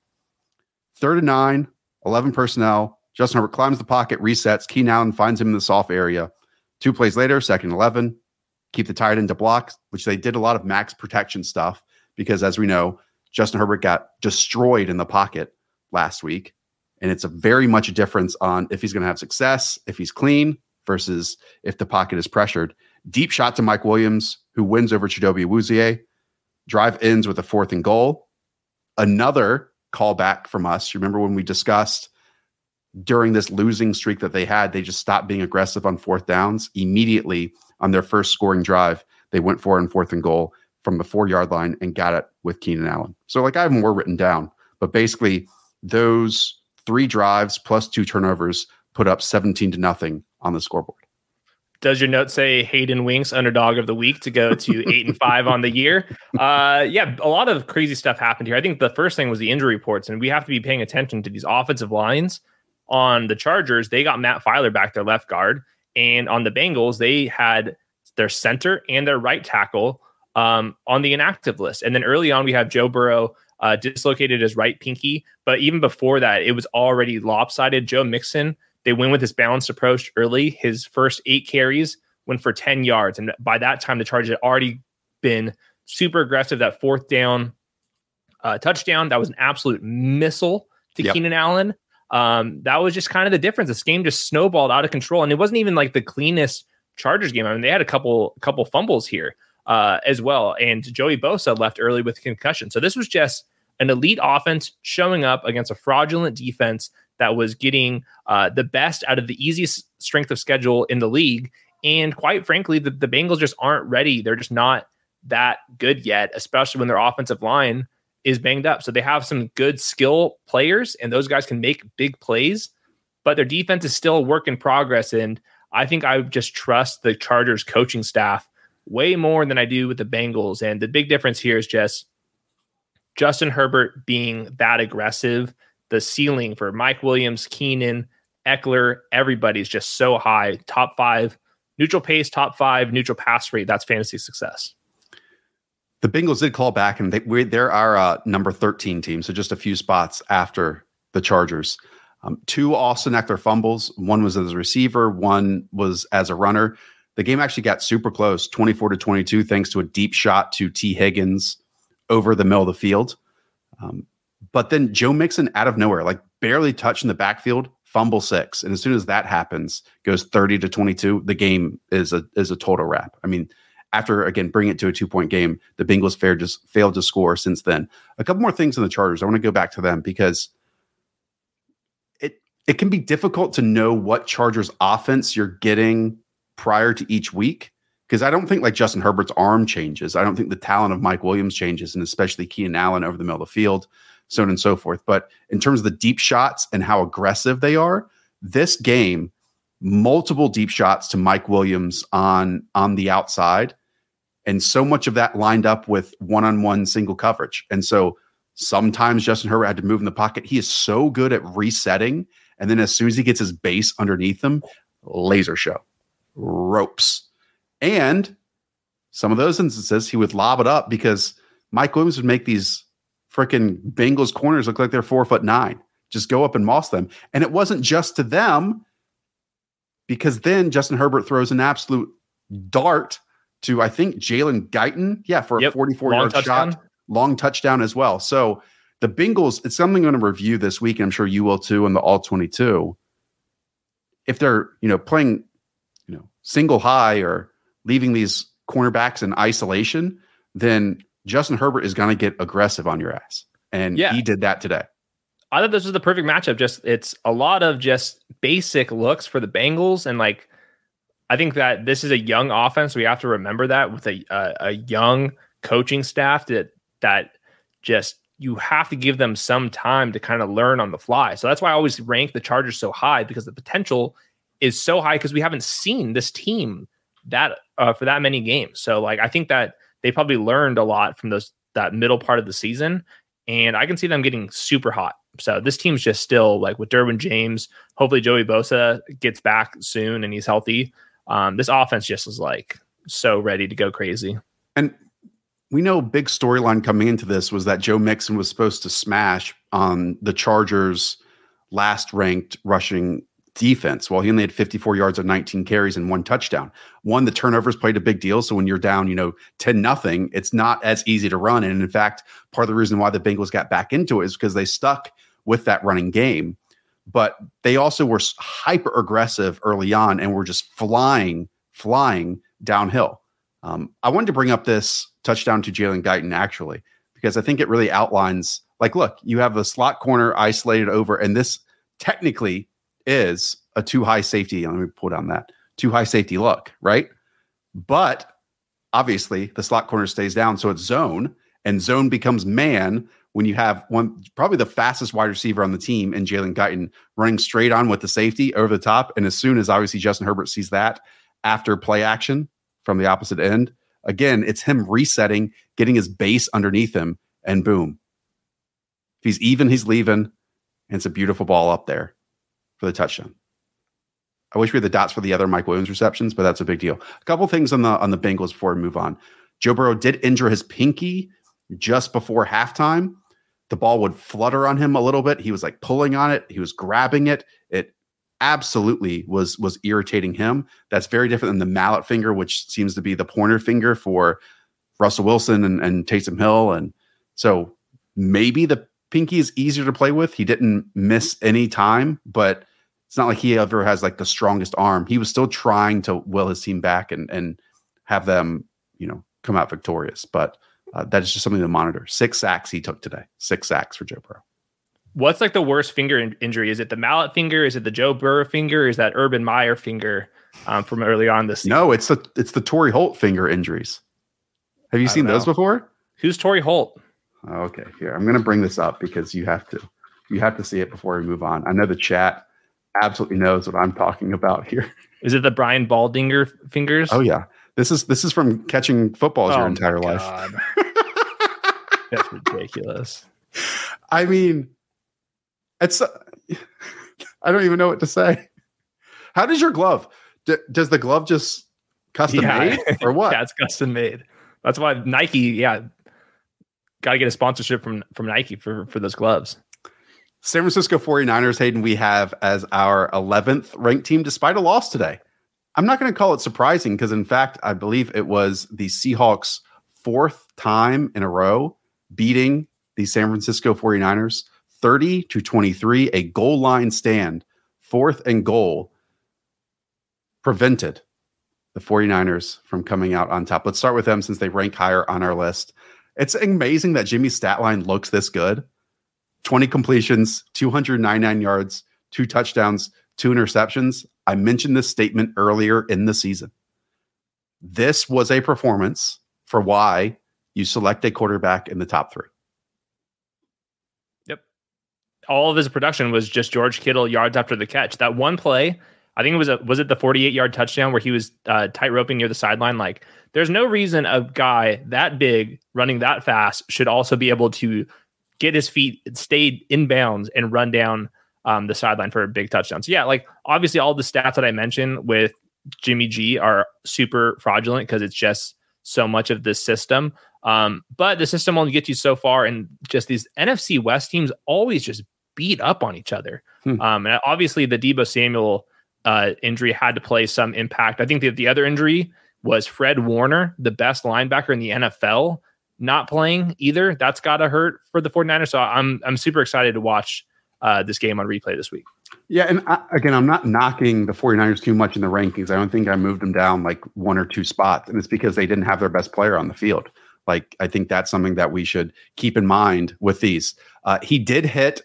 third and nine, 11 personnel. Justin Herbert climbs the pocket, resets. Keenan Allen finds him in the soft area. Two plays later, second 11, keep the tight end to block, which they did a lot of max protection stuff because, as we know, Justin Herbert got destroyed in the pocket last week. And it's a very much a difference on if he's going to have success, if he's clean versus if the pocket is pressured. Deep shot to Mike Williams, who wins over Chidobe Awuzie. Drive ends with a fourth and goal. Another callback from us. You remember when we discussed during this losing streak that they had, they just stopped being aggressive on fourth downs. Immediately on their first scoring drive, they went for and fourth and goal from the four yard line and got it with Keenan Allen. So, like, I have more written down, but basically, those three drives plus two turnovers put up 17 to nothing on the scoreboard does your note say Hayden Winks underdog of the week to go to eight and five on the year? Uh, yeah, a lot of crazy stuff happened here. I think the first thing was the injury reports, and we have to be paying attention to these offensive lines. On the Chargers, they got Matt Feiler back, their left guard, and on the Bengals, they had their center and their right tackle um, on the inactive list. And then early on, we have Joe Burrow uh, dislocated his right pinky, but even before that, it was already lopsided. Joe Mixon they went with this balanced approach early. His first eight carries went for 10 yards. And by that time, the Chargers had already been super aggressive. That fourth down uh, touchdown, that was an absolute missile to yep. Keenan Allen. Um, that was just kind of the difference. This game just snowballed out of control. And it wasn't even like the cleanest Chargers game. I mean, they had a couple couple fumbles here uh, as well. And Joey Bosa left early with concussion. So this was just an elite offense showing up against a fraudulent defense that was getting uh, the best out of the easiest strength of schedule in the league. And quite frankly, the, the Bengals just aren't ready. They're just not that good yet, especially when their offensive line is banged up. So they have some good skill players, and those guys can make big plays, but their defense is still a work in progress. And I think I just trust the Chargers coaching staff way more than I do with the Bengals. And the big difference here is just Justin Herbert being that aggressive. The ceiling for Mike Williams, Keenan, Ekeler, everybody's just so high. Top five, neutral pace, top five, neutral pass rate. That's fantasy success. The Bengals did call back, and they, we, they're our uh, number 13 team. So just a few spots after the Chargers. Um, two Austin Ekeler fumbles. One was as a receiver, one was as a runner. The game actually got super close, 24 to 22, thanks to a deep shot to Tee Higgins over the middle of the field. Um, but then Joe Mixon out of nowhere, like barely touching the backfield, fumble six. And as soon as that happens, goes 30 to 22, the game is a is a total wrap. I mean, after again bring it to a two point game, the Bengals fair just failed to score since then. A couple more things in the Chargers. I want to go back to them because it it can be difficult to know what Chargers offense you're getting prior to each week because I don't think like Justin Herbert's arm changes. I don't think the talent of Mike Williams changes, and especially Keenan Allen over the middle of the field, so on and so forth. But in terms of the deep shots and how aggressive they are, this game, multiple deep shots to Mike Williams on on the outside, and so much of that lined up with one-on-one single coverage. And so sometimes Justin Herbert had to move in the pocket. He is so good at resetting, and then as soon as he gets his base underneath him, laser show, ropes and some of those instances, he would lob it up because Mike Williams would make these freaking Bengals corners look like they're four foot nine. Just go up and moss them. And it wasn't just to them because then Justin Herbert throws an absolute dart to, I think, Jalen Guyton. Yeah, for yep. a 44 long yard touchdown. shot, long touchdown as well. So the Bengals, it's something I'm going to review this week. And I'm sure you will too in the all 22. If they're, you know, playing, you know, single high or leaving these cornerbacks in isolation, then Justin Herbert is going to get aggressive on your ass. And yeah. he did that today. I thought this was the perfect matchup. Just it's a lot of just basic looks for the Bengals, and like I think that this is a young offense. We have to remember that with a a, a young coaching staff that that just you have to give them some time to kind of learn on the fly. So that's why I always rank the Chargers so high because the potential is so high because we haven't seen this team that uh, for that many games. So like I think that they probably learned a lot from those that middle part of the season, and I can see them getting super hot. So this team's just still like with Derwin James. Hopefully Joey Bosa gets back soon and he's healthy. Um, this offense just is like so ready to go crazy. And we know big storyline coming into this was that Joe Mixon was supposed to smash on the Chargers last ranked rushing defense. Well, he only had 54 yards of 19 carries and one touchdown. One, the turnovers played a big deal. So when you're down, you know, 10 nothing, it's not as easy to run. And in fact, part of the reason why the Bengals got back into it is because they stuck with that running game. But they also were hyper aggressive early on and were just flying, flying downhill. Um, I wanted to bring up this touchdown to Jalen Guyton actually, because I think it really outlines like, look, you have a slot corner isolated over, and this technically is a too high safety. Let me pull down that too high safety look, right? But obviously the slot corner stays down, so it's zone, and zone becomes man when you have one probably the fastest wide receiver on the team and Jalen Guyton running straight on with the safety over the top. And as soon as obviously Justin Herbert sees that after play action from the opposite end, again, it's him resetting, getting his base underneath him, and boom. If he's even, he's leaving. And it's a beautiful ball up there for the touchdown. I wish we had the dots for the other Mike Williams receptions, but that's a big deal. A couple things on the on the Bengals before we move on. Joe Burrow did injure his pinky just before halftime. The ball would flutter on him a little bit. He was like pulling on it. He was grabbing it. It absolutely was was irritating him. That's very different than the mallet finger, which seems to be the pointer finger for Russell Wilson and, and Taysom Hill. And so maybe the Pinky is easier to play with. He didn't miss any time, but it's not like he ever has like the strongest arm. He was still trying to will his team back and and have them, you know, come out victorious. But uh, that is just something to monitor. Six sacks he took today. Six sacks for Joe Burrow. What's like the worst finger in- injury? Is it the mallet finger? Is it the Joe Burrow finger? Is that Urban Meyer finger um, from early on this? Season? No, it's the it's the Torry Holt finger injuries. Have you seen those before? Who's Torry Holt? Okay, here I'm going to bring this up because you have to you have to see it before we move on. I know the chat absolutely knows what I'm talking about here. Is it the Brian Baldinger fingers? Oh yeah. This is this is from catching footballs Oh your entire life. That's ridiculous. I mean, it's uh, I don't even know what to say. How does your glove? D- does the glove just custom Yeah. made or what? Yeah, it's custom made. That's why Nike, yeah, got to get a sponsorship from from Nike for for those gloves. San Francisco 49ers, Hayden, we have as our 11th ranked team despite a loss today. I'm not going to call it surprising because, in fact, I believe it was the Seahawks' fourth time in a row beating the San Francisco 49ers 30 to 23, a goal line stand, fourth and goal, prevented the 49ers from coming out on top. Let's start with them since they rank higher on our list. It's amazing that Jimmy's stat line looks this good. 20 completions, 299 yards, two touchdowns, two interceptions. I mentioned this statement earlier in the season. This was a performance for why you select a quarterback in the top three. Yep. All of his production was just George Kittle yards after the catch. That one play, I think it was a was it the 48 yard touchdown where he was uh, tight roping near the sideline. Like, there's no reason a guy that big running that fast should also be able to get his feet, stayed in bounds, and run down um, the sideline for a big touchdown. So yeah, like obviously all the stats that I mentioned with Jimmy G are super fraudulent because it's just so much of this system. Um, but the system only gets you so far, and just these NFC West teams always just beat up on each other. Hmm. Um, and obviously the Debo Samuel uh, injury had to play some impact. I think that the other injury was Fred Warner, the best linebacker in the NFL, not playing either. That's got to hurt for the 49ers. So I'm I'm super excited to watch uh, this game on replay this week. Yeah, and I, again, I'm not knocking the 49ers too much in the rankings. I don't think I moved them down like one or two spots, and it's because they didn't have their best player on the field. Like I think that's something that we should keep in mind with these. Uh, he did hit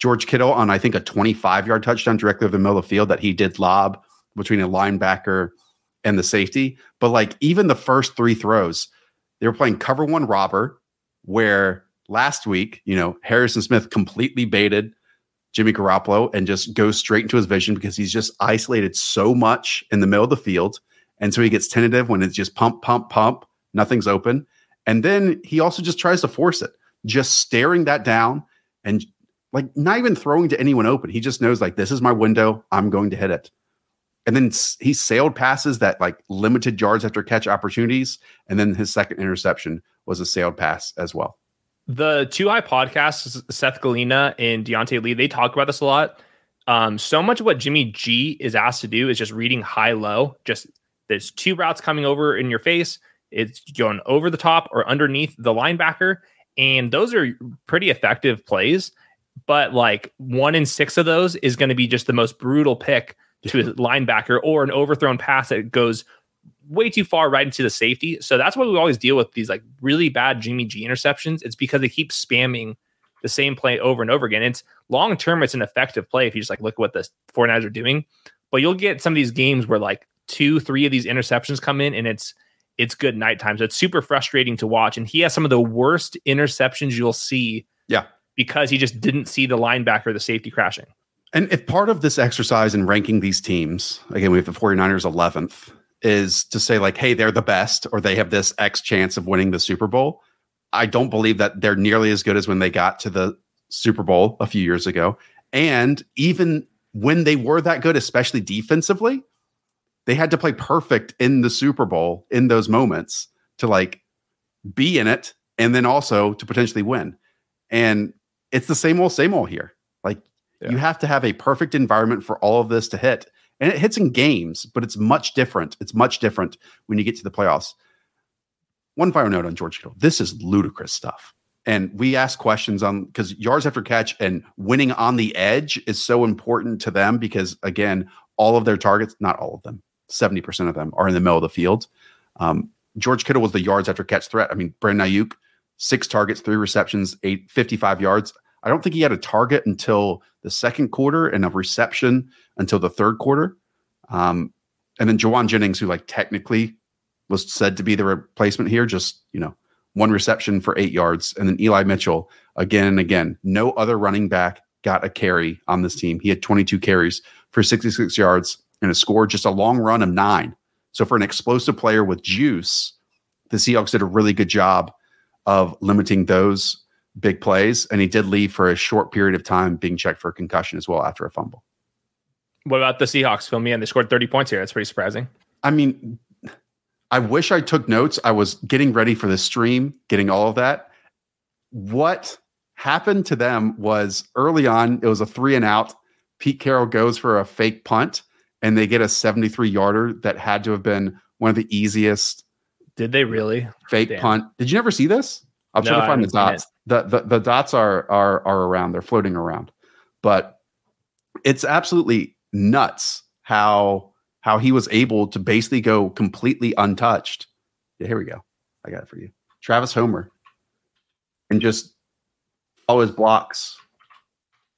George Kittle on I think a 25 yard touchdown directly over the middle of the field that he did lob between a linebacker and the safety. But like even the first three throws, they were playing cover one robber, where last week, you know, Harrison Smith completely baited Jimmy Garoppolo and just goes straight into his vision because he's just isolated so much in the middle of the field. And so he gets tentative when it's just pump, pump, pump, nothing's open. And then he also just tries to force it, just staring that down and like not even throwing to anyone open. He just knows like this is my window. I'm going to hit it. And then he sailed passes that like limited yards after catch opportunities. And then his second interception was a sailed pass as well. The two high podcasts, Seth Galina and Diante Lee, they talk about this a lot. Um, so much of what Jimmy G is asked to do is just reading high low. Just there's two routes coming over in your face. It's going over the top or underneath the linebacker. And those are pretty effective plays. But like one in six of those is going to be just the most brutal pick to a linebacker or an overthrown pass that goes way too far right into the safety. So that's why we always deal with these like really bad Jimmy G interceptions. It's because they keep spamming the same play over and over again. It's long term, it's an effective play if you just like look at what the 49ers are doing. But you'll get some of these games where like two, three of these interceptions come in and it's it's good nighttime. So it's super frustrating to watch. And he has some of the worst interceptions you'll see. Yeah. Because he just didn't see the linebacker, the safety crashing. And if part of this exercise in ranking these teams, again, we have the 49ers 11th, is to say, like, hey, they're the best or they have this X chance of winning the Super Bowl. I don't believe that they're nearly as good as when they got to the Super Bowl a few years ago. And even when they were that good, especially defensively, they had to play perfect in the Super Bowl in those moments to like be in it and then also to potentially win. And it's the same old, same old here. Like you have to have a perfect environment for all of this to hit. And it hits in games, but it's much different. It's much different when you get to the playoffs. One final note on George Kittle. This is ludicrous stuff. And we ask questions on because yards after catch and winning on the edge is so important to them because, again, all of their targets, not all of them, 70% of them are in the middle of the field. Um, George Kittle was the yards after catch threat. I mean, Brandon Aiyuk, six targets, three receptions, eight, 55 yards. I don't think he had a target until the second quarter and a reception until the third quarter. Um, and then Jauan Jennings, who like technically was said to be the replacement here, just you know, one reception for eight yards. And then Eli Mitchell again and again. No other running back got a carry on this team. He had 22 carries for 66 yards and a score, just a long run of nine. So for an explosive player with juice, the Seahawks did a really good job of limiting those big plays. And he did leave for a short period of time being checked for a concussion as well after a fumble. What about the Seahawks? Fill me in. They scored 30 points here. That's pretty surprising. I mean, I wish I took notes. I was getting ready for the stream, getting all of that. What happened to them was early on, it was a three and out. Pete Carroll goes for a fake punt and they get a 73 yarder that had to have been one of the easiest. Did they really? Fake Damn. punt. Did you never see this? I'll try no, to find the dots. The, the the dots are are are around. They're floating around. But it's absolutely nuts how how he was able to basically go completely untouched. Yeah, here we go. I got it for you. Travis Homer. And just all his blocks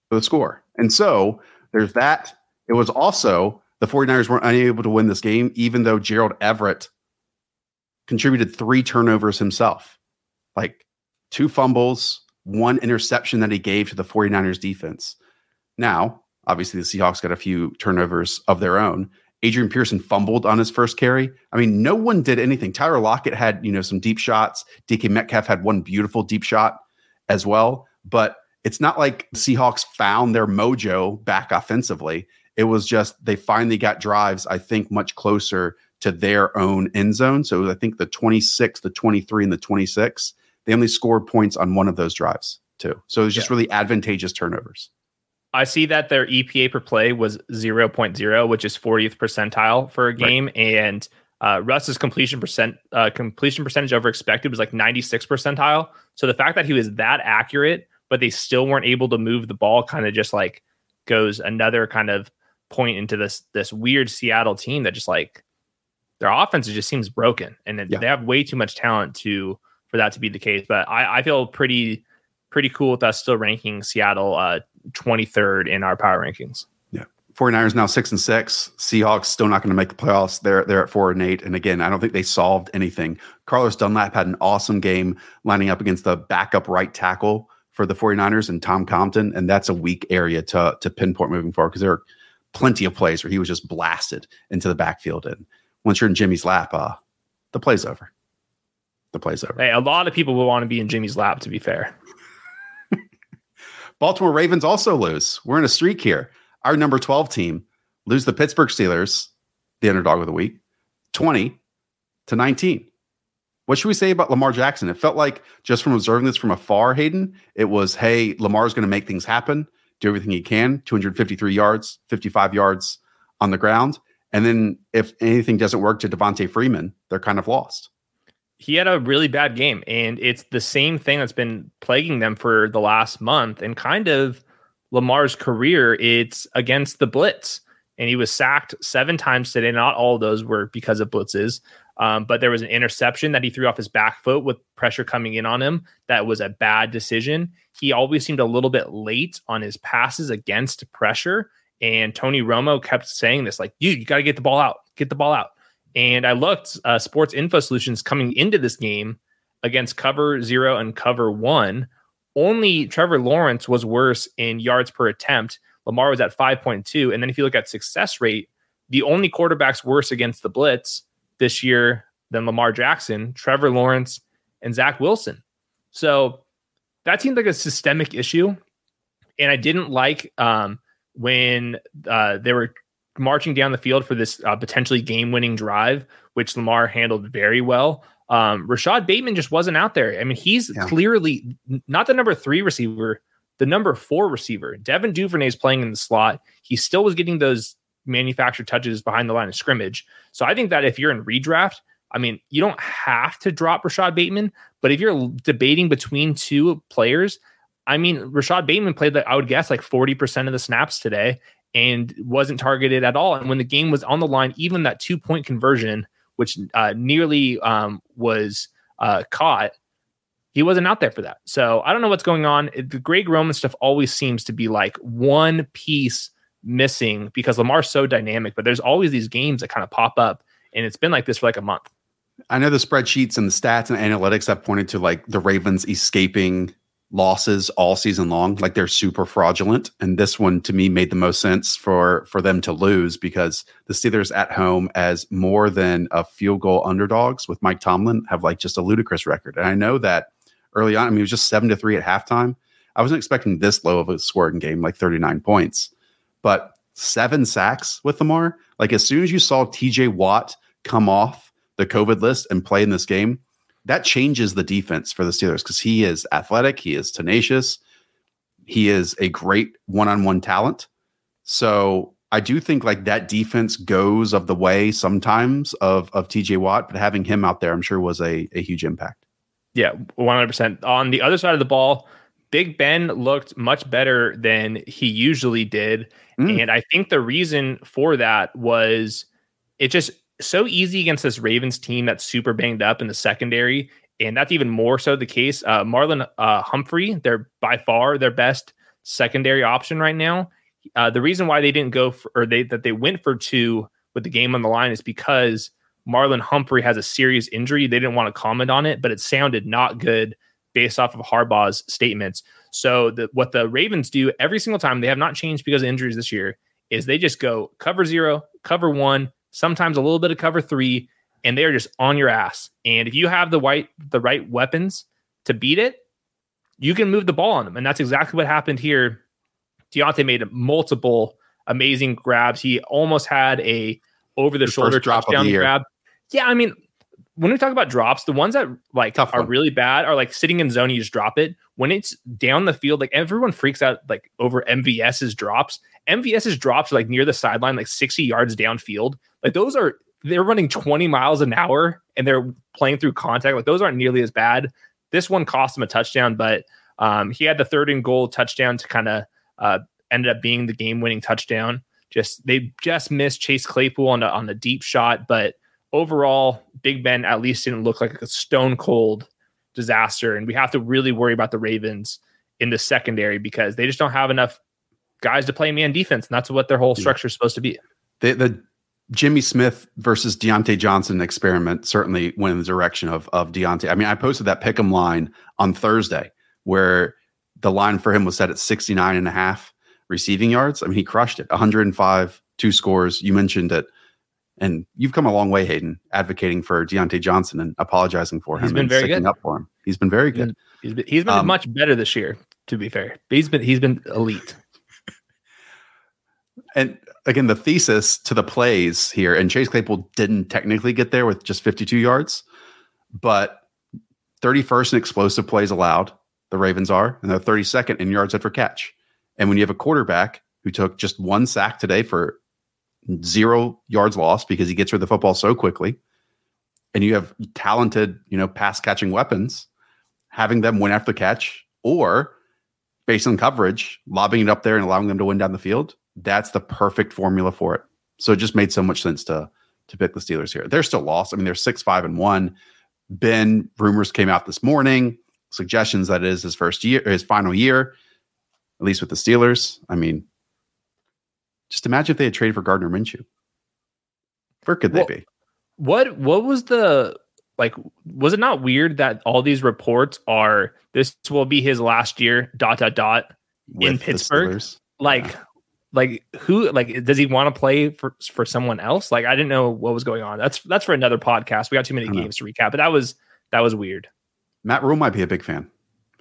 for the score. And so there's that. It was also the 49ers weren't unable to win this game, even though Gerald Everett contributed three turnovers himself. Like two fumbles, one interception that he gave to the 49ers defense. Now, obviously, the Seahawks got a few turnovers of their own. Adrian Peterson fumbled on his first carry. I mean, no one did anything. Tyler Lockett had, you know, some deep shots. DK Metcalf had one beautiful deep shot as well. But it's not like Seahawks found their mojo back offensively. It was just they finally got drives, I think, much closer to their own end zone. So I think the 26, the 23, and the 26, they only scored points on one of those drives too. So it was just yeah. really advantageous turnovers. I see that their EPA per play was 0.0, which is 40th percentile for a game. Right. And uh, Russ's completion percent uh, completion percentage over expected was like 96 percentile. So the fact that he was that accurate, but they still weren't able to move the ball, kind of just like goes another kind of point into this this weird Seattle team that just like their offense just seems broken, and yeah. they have way too much talent to for that to be the case. But I, I feel pretty pretty cool with us still ranking Seattle uh, 23rd in our power rankings. Yeah. 49ers now six and six. Seahawks still not going to make the playoffs. They're they're at four and eight. And again, I don't think they solved anything. Carlos Dunlap had an awesome game lining up against the backup right tackle for the 49ers and Tom Compton. And that's a weak area to to pinpoint moving forward because there are plenty of plays where he was just blasted into the backfield. And once you're in Jimmy's lap, uh, the play's over. The play's over. Hey, a lot of people will want to be in Jimmy's lap, to be fair. Baltimore Ravens also lose. We're in a streak here. Our number 12 team lose the Pittsburgh Steelers, the underdog of the week, 20 to 19. What should we say about Lamar Jackson? It felt like just from observing this from afar, Hayden, it was, hey, Lamar's going to make things happen, do everything he can, 253 yards, 55 yards on the ground. And then if anything doesn't work to Devonta Freeman, they're kind of lost. He had a really bad game and it's the same thing that's been plaguing them for the last month and kind of Lamar's career. It's against the blitz and he was sacked seven times today. Not all of those were because of blitzes um, but there was an interception that he threw off his back foot with pressure coming in on him. That was a bad decision. He always seemed a little bit late on his passes against pressure and Tony Romo kept saying this like dude, you got to get the ball out get the ball out and I looked uh, Sports Info Solutions coming into this game against cover zero and cover one. Only Trevor Lawrence was worse in yards per attempt. Lamar was at 5.2. And then if you look at success rate, the only quarterbacks worse against the blitz this year than Lamar Jackson, Trevor Lawrence, and Zach Wilson. So that seemed like a systemic issue. And I didn't like um, when uh, they were marching down the field for this uh, potentially game winning drive, which Lamar handled very well. Um, Rashod Bateman just wasn't out there. I mean, he's yeah. clearly not the number three receiver, the number four receiver. Devin Duvernay is playing in the slot. He still was getting those manufactured touches behind the line of scrimmage. So I think that if you're in redraft, I mean, you don't have to drop Rashod Bateman, but if you're debating between two players, I mean, Rashod Bateman played, like, I would guess, like 40% of the snaps today and wasn't targeted at all. And when the game was on the line, even that two point conversion, which uh, nearly um, was uh, caught, he wasn't out there for that. So I don't know what's going on. The Greg Roman stuff always seems to be like one piece missing because Lamar's so dynamic, but there's always these games that kind of pop up. And it's been like this for like a month. I know the spreadsheets and the stats and analytics have pointed to like the Ravens escaping losses all season long. Like they're super fraudulent. And this one to me made the most sense for for them to lose because the Steelers at home as more than a field goal underdogs with Mike Tomlin have like just a ludicrous record. And I know that early on, I mean it was just seven to three at halftime. I wasn't expecting this low of a scoring game, like 39 points. But seven sacks with Lamar. Like as soon as you saw TJ Watt come off the COVID list and play in this game, that changes the defense for the Steelers because he is athletic, he is tenacious, he is a great one-on-one talent. So I do think like that defense goes of the way sometimes of of TJ Watt, but having him out there, I'm sure was a, a huge impact. Yeah, 100%. On the other side of the ball, Big Ben looked much better than he usually did. Mm. And I think the reason for that was it just so easy against this Ravens team that's super banged up in the secondary. And that's even more so the case. Uh, Marlon uh, Humphrey, they're by far their best secondary option right now. Uh, the reason why they didn't go for, or they that they went for two with the game on the line is because Marlon Humphrey has a serious injury. They didn't want to comment on it, but it sounded not good based off of Harbaugh's statements. So the, what the Ravens do every single time, they have not changed because of injuries this year, is they just go cover zero, cover one, sometimes a little bit of cover three, and they are just on your ass. And if you have the white the right weapons to beat it, you can move the ball on them. And that's exactly what happened here. Diontae made multiple amazing grabs. He almost had a over the, shoulder drop touchdown grab. Yeah, I mean, when we talk about drops, the ones that like Tough are one. really bad are like sitting in zone, you just drop it. When it's down the field, like everyone freaks out like over MVS's drops. MVS's drops are like near the sideline, like 60 yards downfield. Like those are they're running 20 miles an hour and they're playing through contact. Like those aren't nearly as bad. This one cost him a touchdown, but um, he had the third and goal touchdown to kind of uh, ended up being the game winning touchdown. Just they just missed Chase Claypool on the on the deep shot, but overall, Big Ben at least didn't look like a stone cold disaster. And we have to really worry about the Ravens in the secondary because they just don't have enough guys to play man defense. And that's what their whole structure is supposed to be. The, the Jimmy Smith versus Diontae Johnson experiment certainly went in the direction of, of Diontae. I mean, I posted that pick 'em line on Thursday where the line for him was set at 69 and a half receiving yards. I mean, he crushed it 105, two scores. You mentioned it and you've come a long way, Hayden, advocating for Diontae Johnson and apologizing for him. He's been very good. Up for him. He's been very good. He's been, he's been um, much better this year. To be fair, he's been he's been elite. And again, the thesis to the plays here, and Chase Claypool didn't technically get there with just 52 yards, but 31st in explosive plays allowed. The Ravens are, and they're 32nd in yards after catch. And when you have a quarterback who took just one sack today for zero yards lost because he gets rid of the football so quickly. And you have talented, you know, pass catching weapons, having them win after the catch or based on coverage, lobbing it up there and allowing them to win down the field. That's the perfect formula for it. So it just made so much sense to to pick the Steelers here. They're still lost. I mean, they're six, five, and one. Ben rumors came out this morning, suggestions that it is his first year, his final year, at least with the Steelers. I mean, just imagine if they had traded for Gardner Minshew. Where could well, they be? What What was the like? Was it not weird that all these reports are this will be his last year? Dot dot dot With in Pittsburgh. Like, yeah. like who? Like, does he want to play for for someone else? Like, I didn't know what was going on. That's that's for another podcast. We got too many games to recap, but that was that was weird. Matt Rhule might be a big fan.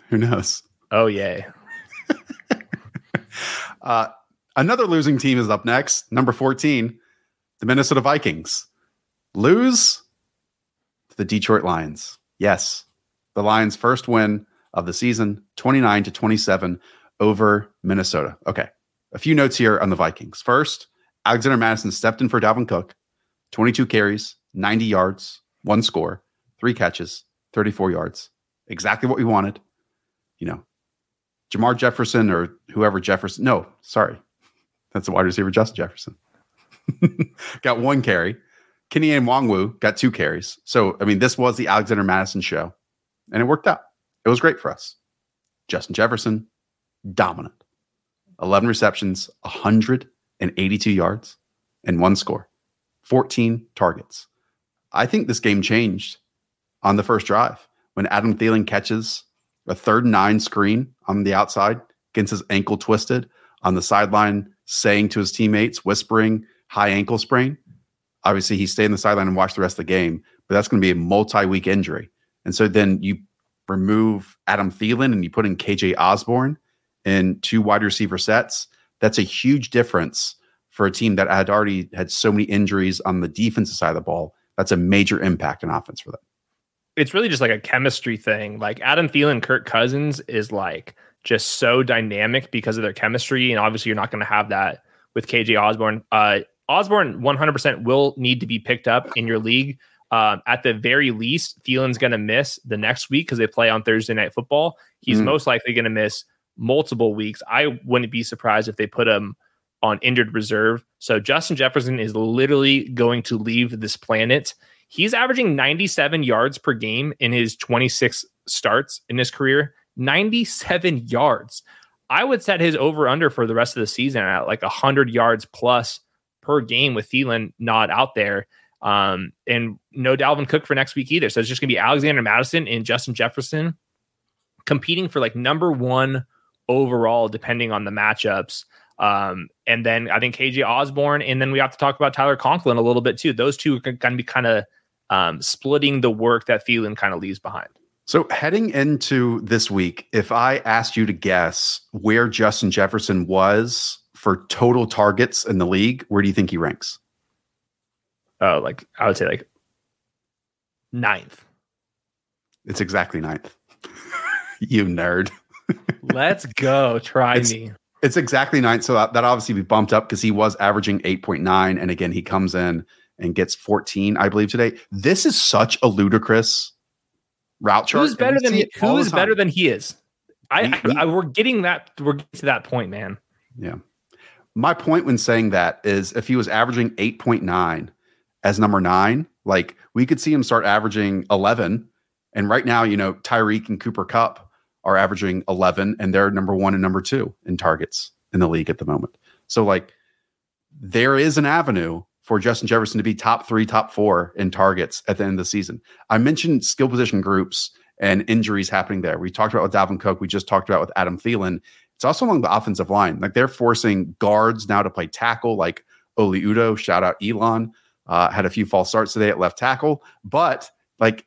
Who knows? Oh yay. uh, Another losing team is up next, number 14, the Minnesota Vikings. Lose to the Detroit Lions. Yes, the Lions' first win of the season, 29 to 27 over Minnesota. Okay, a few notes here on the Vikings. First, Alexander Mattison stepped in for Dalvin Cook, 22 carries, 90 yards, one score, three catches, 34 yards. Exactly what we wanted. You know, Jermar Jefferson or whoever Jefferson. No, sorry. That's the wide receiver, Justin Jefferson. got one carry. Kenny and Nwangwu got two carries. So, I mean, this was the Alexander Mattison show, and it worked out. It was great for us. Justin Jefferson, dominant. 11 receptions, 182 yards, and one score, 14 targets. I think this game changed on the first drive when Adam Thielen catches a third and nine screen on the outside, gets his ankle twisted on the sideline, saying to his teammates, whispering, high ankle sprain. Obviously, he stayed in the sideline and watched the rest of the game, but that's going to be a multi week injury. And so then you remove Adam Thielen and you put in KJ Osborn in two wide receiver sets. That's a huge difference for a team that had already had so many injuries on the defensive side of the ball. That's a major impact in offense for them. It's really just like a chemistry thing. Like Adam Thielen, Kirk Cousins is like just so dynamic because of their chemistry. And obviously, you're not going to have that with KJ Osborn. Uh, Osborn 100% will need to be picked up in your league. Um, at the very least, Thielen's going to miss the next week because they play on Thursday Night Football. He's mm. most likely going to miss multiple weeks. I wouldn't be surprised if they put him on injured reserve. So Justin Jefferson is literally going to leave this planet. He's averaging 97 yards per game in his 26 starts in his career. 97 yards. I would set his over under for the rest of the season at like 100 yards plus per game with Thielen not out there. Um, and no Dalvin Cook for next week either. So it's just going to be Alexander Mattison and Justin Jefferson competing for like number one overall, depending on the matchups. Um, and then I think KJ Osborn, and then we have to talk about Tyler Conklin a little bit too. Those two are going to be kind of um, splitting the work that Thielen kind of leaves behind. So heading into this week, if I asked you to guess where Justin Jefferson was for total targets in the league, where do you think he ranks? Oh, like I would say like ninth. It's exactly ninth. you nerd. Let's go. Try it's, me. It's exactly ninth. So that, that obviously be bumped up because he was averaging 8.9. And again, he comes in and gets 14, I believe, today. This is such a ludicrous route chart. Who's better than he, who is better than he is? I, we, we, I, we're getting that we're getting to that point, man. Yeah. My point when saying that is if he was averaging 8.9 as number nine, like we could see him start averaging 11. And right now, you know, Tyreek and Cooper Kupp are averaging 11 and they're number one and number two in targets in the league at the moment. So, like, there is an avenue for Justin Jefferson to be top three, top four in targets at the end of the season. I mentioned skill position groups and injuries happening there. We talked about with Dalvin Cook. We just talked about with Adam Thielen. It's also along the offensive line. Like they're forcing guards now to play tackle, like Oli Udoh. Shout out Elon. Uh, had a few false starts today at left tackle, but like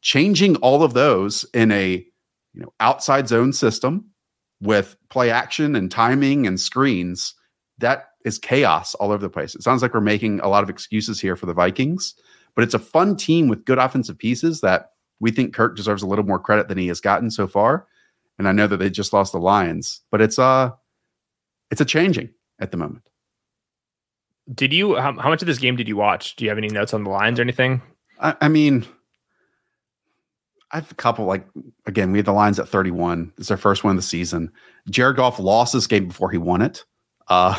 changing all of those in a you know outside zone system with play action and timing and screens that is chaos all over the place. It sounds like we're making a lot of excuses here for the Vikings, but it's a fun team with good offensive pieces that we think Kirk deserves a little more credit than he has gotten so far. And I know that they just lost the Lions, but it's uh it's a changing at the moment. Did you how, how much of this game did you watch? Do you have any notes on the lines or anything? I, I mean, I have a couple like again, we had the lines at 31. It's our first one of the season. Jared Goff lost this game before he won it. Uh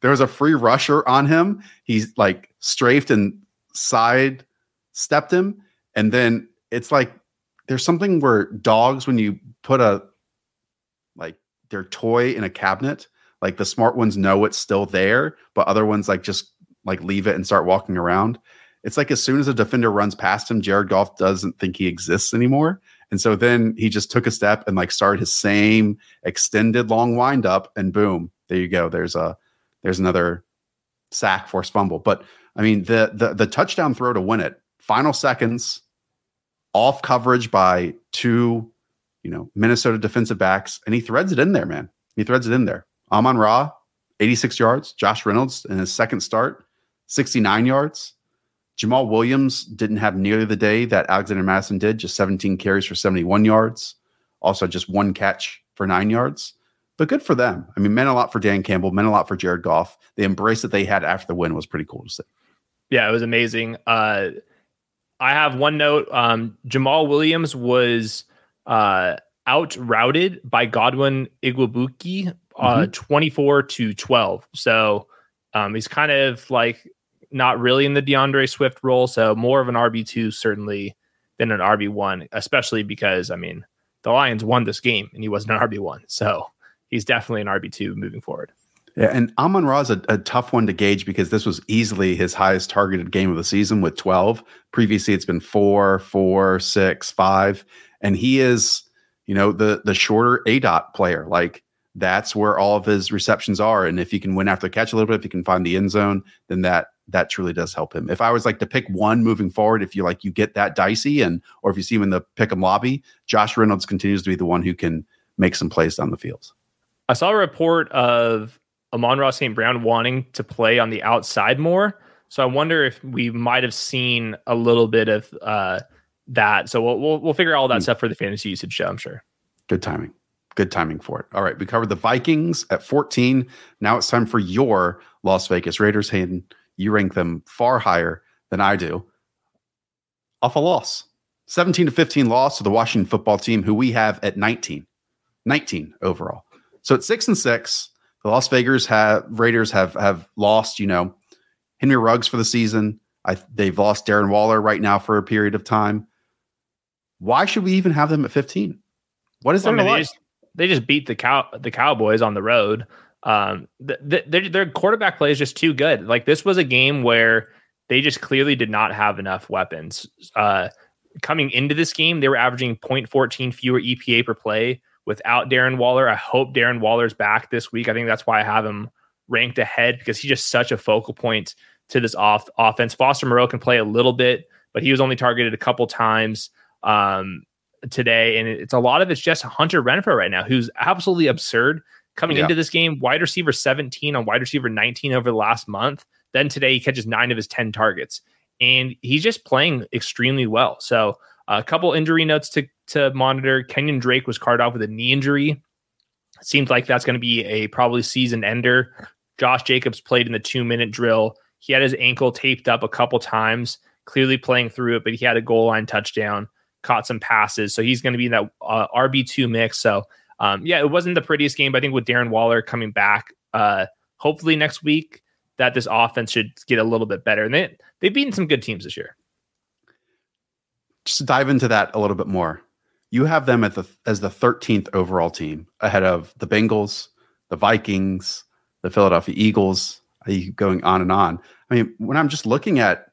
there was a free rusher on him. He's like strafed and side stepped him. And then it's like there's something where dogs, when you put a like their toy in a cabinet, like the smart ones know it's still there, but other ones like just like leave it and start walking around. It's like as soon as a defender runs past him, Jared Goff doesn't think he exists anymore. And so then he just took a step and like started his same extended long wind up, and boom, there you go. There's a there's another sack, forced fumble. But I mean, the the the touchdown throw to win it, final seconds, off coverage by two, you know, Minnesota defensive backs, and he threads it in there, man. He threads it in there. Amon Ra, 86 yards. Josh Reynolds in his second start, 69 yards. Jamaal Williams didn't have nearly the day that Alexander Mattison did, just 17 carries for 71 yards. Also, just one catch for nine yards but good for them. I mean, meant a lot for Dan Campbell, meant a lot for Jared Goff. The embrace that they had after the win was pretty cool to see. Yeah, it was amazing. Uh, I have one note. Um, Jamaal Williams was uh, out routed by Godwin Igwebuike, uh, mm-hmm. 24 to 12. So um, he's kind of like not really in the D'Andre Swift role. So more of an RB2 certainly than an RB1, especially because, I mean, the Lions won this game and he wasn't an RB1. So he's definitely an RB2 moving forward. Yeah, and Amon Ra is a, a, tough one to gauge because this was easily his highest targeted game of the season with 12. Previously, it's been four, four, six, five. And he is you know, the the shorter A dot player. Like that's where all of his receptions are. And if he can win after the catch a little bit, if he can find the end zone, then that that truly does help him. If I was like to pick one moving forward, if you like you get that dicey and or if you see him in the pick 'em lobby, Josh Reynolds continues to be the one who can make some plays down the field. I saw a report of Amon-Ra St. Brown wanting to play on the outside more. So I wonder if we might have seen a little bit of uh, that. So we'll, we'll, we'll figure all that mm. stuff for the fantasy usage show. I'm sure. Good timing. Good timing for it. All right, we covered the Vikings at 14. Now it's time for your Las Vegas Raiders. Hayden, you rank them far higher than I do. Off a loss, 17 to 15 loss to the Washington football team, who we have at 19, 19 overall. So at six and six, the Las Vegas have Raiders have have lost. You know, Henry Ruggs for the season. I, they've lost Darren Waller right now for a period of time. Why should we even have them at 15? What is there I mean, they, just, they just beat the cow the Cowboys on the road. Um, the, the, their, their quarterback play is just too good. Like this was a game where they just clearly did not have enough weapons. Uh, coming into this game, they were averaging 0.14 fewer EPA per play without Darren Waller. I hope Darren Waller's back this week. I think that's why I have him ranked ahead because he's just such a focal point to this off offense. Foster Moreau can play a little bit, but he was only targeted a couple times um, today, and it's a lot of it's just Hunter Renfrow right now, who's absolutely absurd coming yeah. into this game. Wide receiver 17 on wide receiver 19 over the last month. Then today he catches nine of his 10 targets, and he's just playing extremely well. So a couple injury notes to to monitor. Kenyan Drake was carted off with a knee injury. seems like that's going to be a probably season ender. Josh Jacobs played in the two minute drill. He had his ankle taped up a couple times, clearly playing through it, but he had a goal line touchdown, caught some passes. So he's going to be in that uh, RB2 mix. So, um, yeah, it wasn't the prettiest game, but I think with Darren Waller coming back, uh, hopefully next week, that this offense should get a little bit better. And they, they've beaten some good teams this year. Just dive into that a little bit more. You have them at the as the 13th overall team ahead of the Bengals, the Vikings, the Philadelphia Eagles. Going on and on? I mean, when I'm just looking at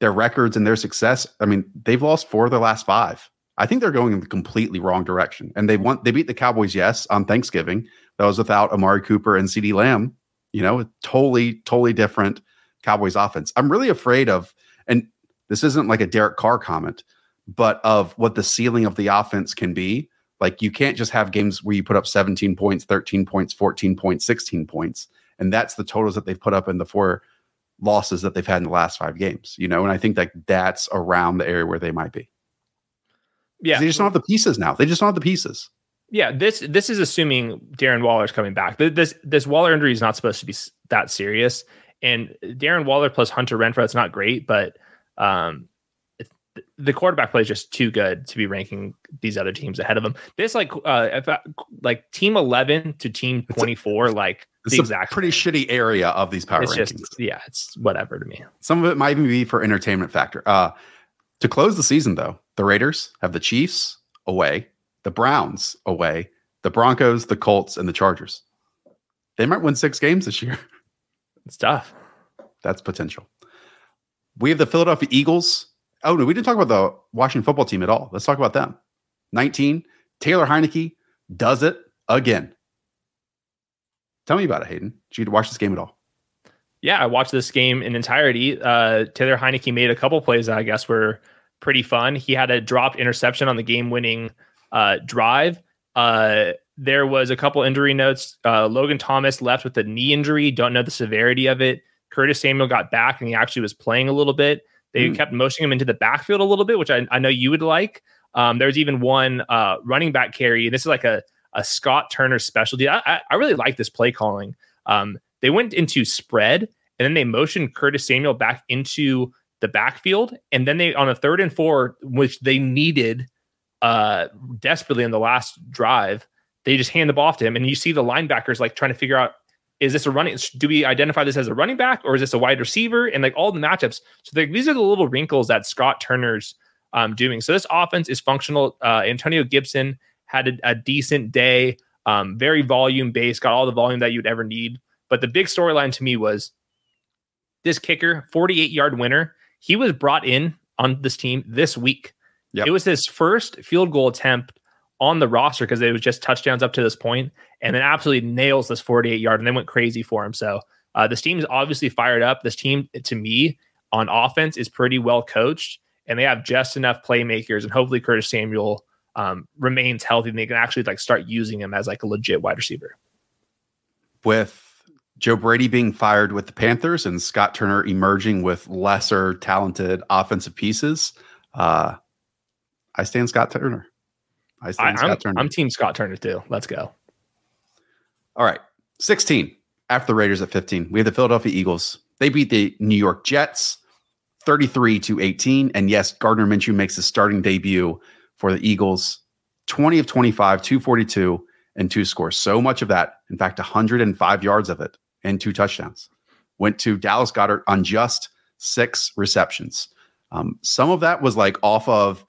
their records and their success, I mean, they've lost four of their last five. I think they're going in the completely wrong direction. And they want they beat the Cowboys, yes, on Thanksgiving. That was without Amari Cooper and CeeDee Lamb. You know, totally, totally different Cowboys offense. I'm really afraid of, and this isn't like a Derek Carr comment, but of what the ceiling of the offense can be. Like you can't just have games where you put up 17 points, 13 points, 14 points, 16 points. And that's the totals that they've put up in the four losses that they've had in the last five games, you know, and I think like that's around the area where they might be. Yeah. They just don't have the pieces now. They just don't have the pieces. Yeah, this this is assuming Darren Waller's coming back. This this Waller injury is not supposed to be that serious, and Darren Waller plus Hunter Renfrow, it's not great, but um, the quarterback play is just too good to be ranking these other teams ahead of them. This like uh I, like team eleven to team twenty four, like it's the exact pretty shitty area of these power it's rankings. Just, yeah, it's whatever to me. Some of it might even be for entertainment factor. Uh to close the season though, the Raiders have the Chiefs away, the Browns away, the Broncos, the Colts, and the Chargers. They might win six games this year. It's tough. That's potential. We have the Philadelphia Eagles Oh no, we didn't talk about the Washington football team at all. Let's talk about them. 19. Taylor Heinicke does it again. Tell me about it, Hayden. Did you watch this game at all? Yeah, I watched this game in entirety. Uh, Taylor Heinicke made a couple plays that I guess were pretty fun. He had a dropped interception on the game-winning uh, drive. Uh, there was a couple injury notes. Uh, Logan Thomas left with a knee injury. Don't know the severity of it. Curtis Samuel got back and he actually was playing a little bit. They mm. kept motioning him into the backfield a little bit, which I, I know you would like. Um, there's even one uh, running back carry. And this is like a, a Scott Turner specialty. I, I, I really like this play calling. Um, they went into spread and then they motioned Curtis Samuel back into the backfield. And then they, on a third and four, which they needed uh, desperately in the last drive, they just hand the ball off to him. And you see the linebackers like trying to figure out is this a running? Do we identify this as a running back or is this a wide receiver? And like all the matchups. So these are the little wrinkles that Scott Turner's um, doing. So this offense is functional. Uh, Antonio Gibson had a, a decent day, um, very volume based, got all the volume that you'd ever need. But the big storyline to me was this kicker, 48 yard winner. He was brought in on this team this week. Yep. It was his first field goal attempt on the roster because it was just touchdowns up to this point, and then absolutely nails this 48 yard, and they went crazy for him. So uh, this team is obviously fired up. This team, to me, on offense is pretty well coached, and they have just enough playmakers, and hopefully Curtis Samuel um, remains healthy, and they can actually like start using him as like a legit wide receiver. With Joe Brady being fired with the Panthers and Scott Turner emerging with lesser talented offensive pieces, uh, I stand Scott Turner. I stand I, Scott I'm, Turner. I'm Team Scott Turner too. Let's go. All right, 16 after the Raiders at 15. We have the Philadelphia Eagles. They beat the New York Jets 33 to 18. And yes, Gardner Minshew makes his starting debut for the Eagles 20 of 25, 242, and two scores. So much of that, in fact, 105 yards of it and two touchdowns went to Dallas Goedert on just six receptions. Um, some of that was like off of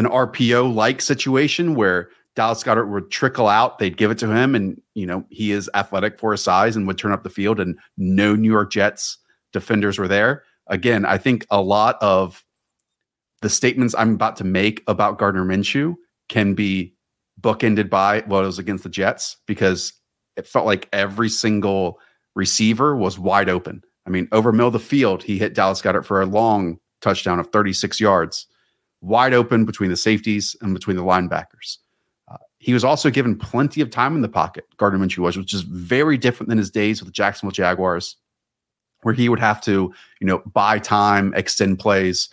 an RPO like situation where Dallas Goedert would trickle out, they'd give it to him, and you know he is athletic for his size and would turn up the field, and no New York Jets defenders were there. Again, I think a lot of the statements I'm about to make about Gardner Minshew can be bookended by what it was against the Jets because it felt like every single receiver was wide open. I mean, over middle of the field, he hit Dallas Goedert for a long touchdown of 36 yards, wide open between the safeties and between the linebackers. Uh, he was also given plenty of time in the pocket, Gardner Minshew was, which is very different than his days with the Jacksonville Jaguars, where he would have to, you know, buy time, extend plays.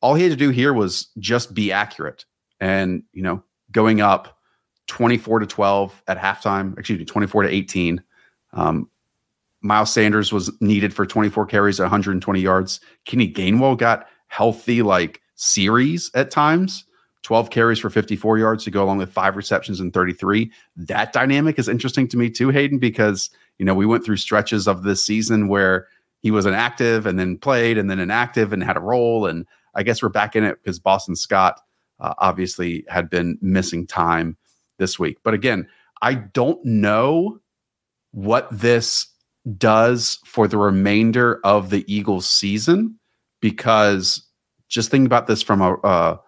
All he had to do here was just be accurate. And, you know, going up 24 to 12 at halftime, excuse me, 24 to 18. Um, Miles Sanders was needed for 24 carries 120 yards. Kenny Gainwell got healthy like series at times, 12 carries for 54 yards to go along with five receptions and 33. That dynamic is interesting to me too, Hayden, because you know we went through stretches of this season where he was inactive and then played and then inactive and had a role. And I guess we're back in it because Boston Scott uh, obviously had been missing time this week. But again, I don't know what this does for the remainder of the Eagles season because just think about this from a, a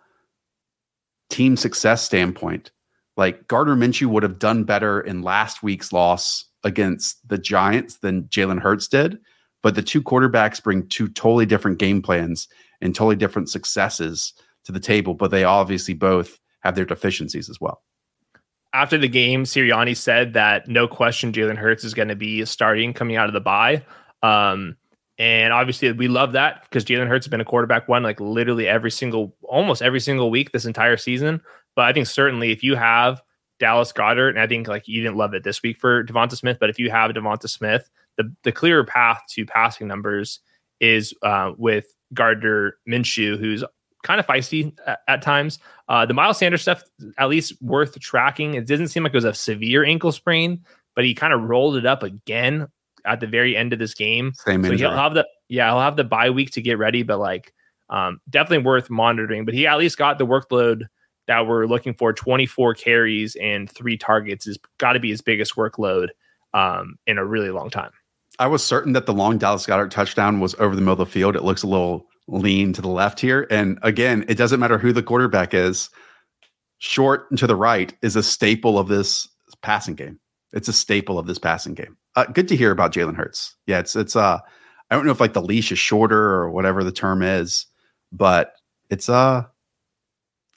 team success standpoint. Like Gardner Minshew would have done better in last week's loss against the Giants than Jalen Hurts did. But the two quarterbacks bring two totally different game plans and totally different successes to the table, but they obviously both have their deficiencies as well after the game, Sirianni said that no question Jalen Hurts is going to be starting coming out of the bye. Um, and obviously, we love that because Jalen Hurts has been a quarterback one like literally every single, almost every single week this entire season. But I think certainly if you have Dallas Goedert, and I think like you didn't love it this week for Devonta Smith, but if you have Devonta Smith, the the clearer path to passing numbers is uh, with Gardner Minshew, who's kind of feisty at, at times. Uh, the Miles Sanders stuff, at least worth tracking. It doesn't seem like it was a severe ankle sprain, but he kind of rolled it up again at the very end of this game. Same so he'll have the yeah, he'll have the bye week to get ready, but like um, definitely worth monitoring. But he at least got the workload that we're looking for 24 carries and three targets is got to be his biggest workload um, in a really long time. I was certain that the long Dallas Goedert touchdown was over the middle of the field. It looks a little lean to the left here. And again, it doesn't matter who the quarterback is. Short and to the right is a staple of this passing game. It's a staple of this passing game. Uh, good to hear about Jalen Hurts. Yeah, it's it's uh I don't know if like the leash is shorter or whatever the term is, but it's uh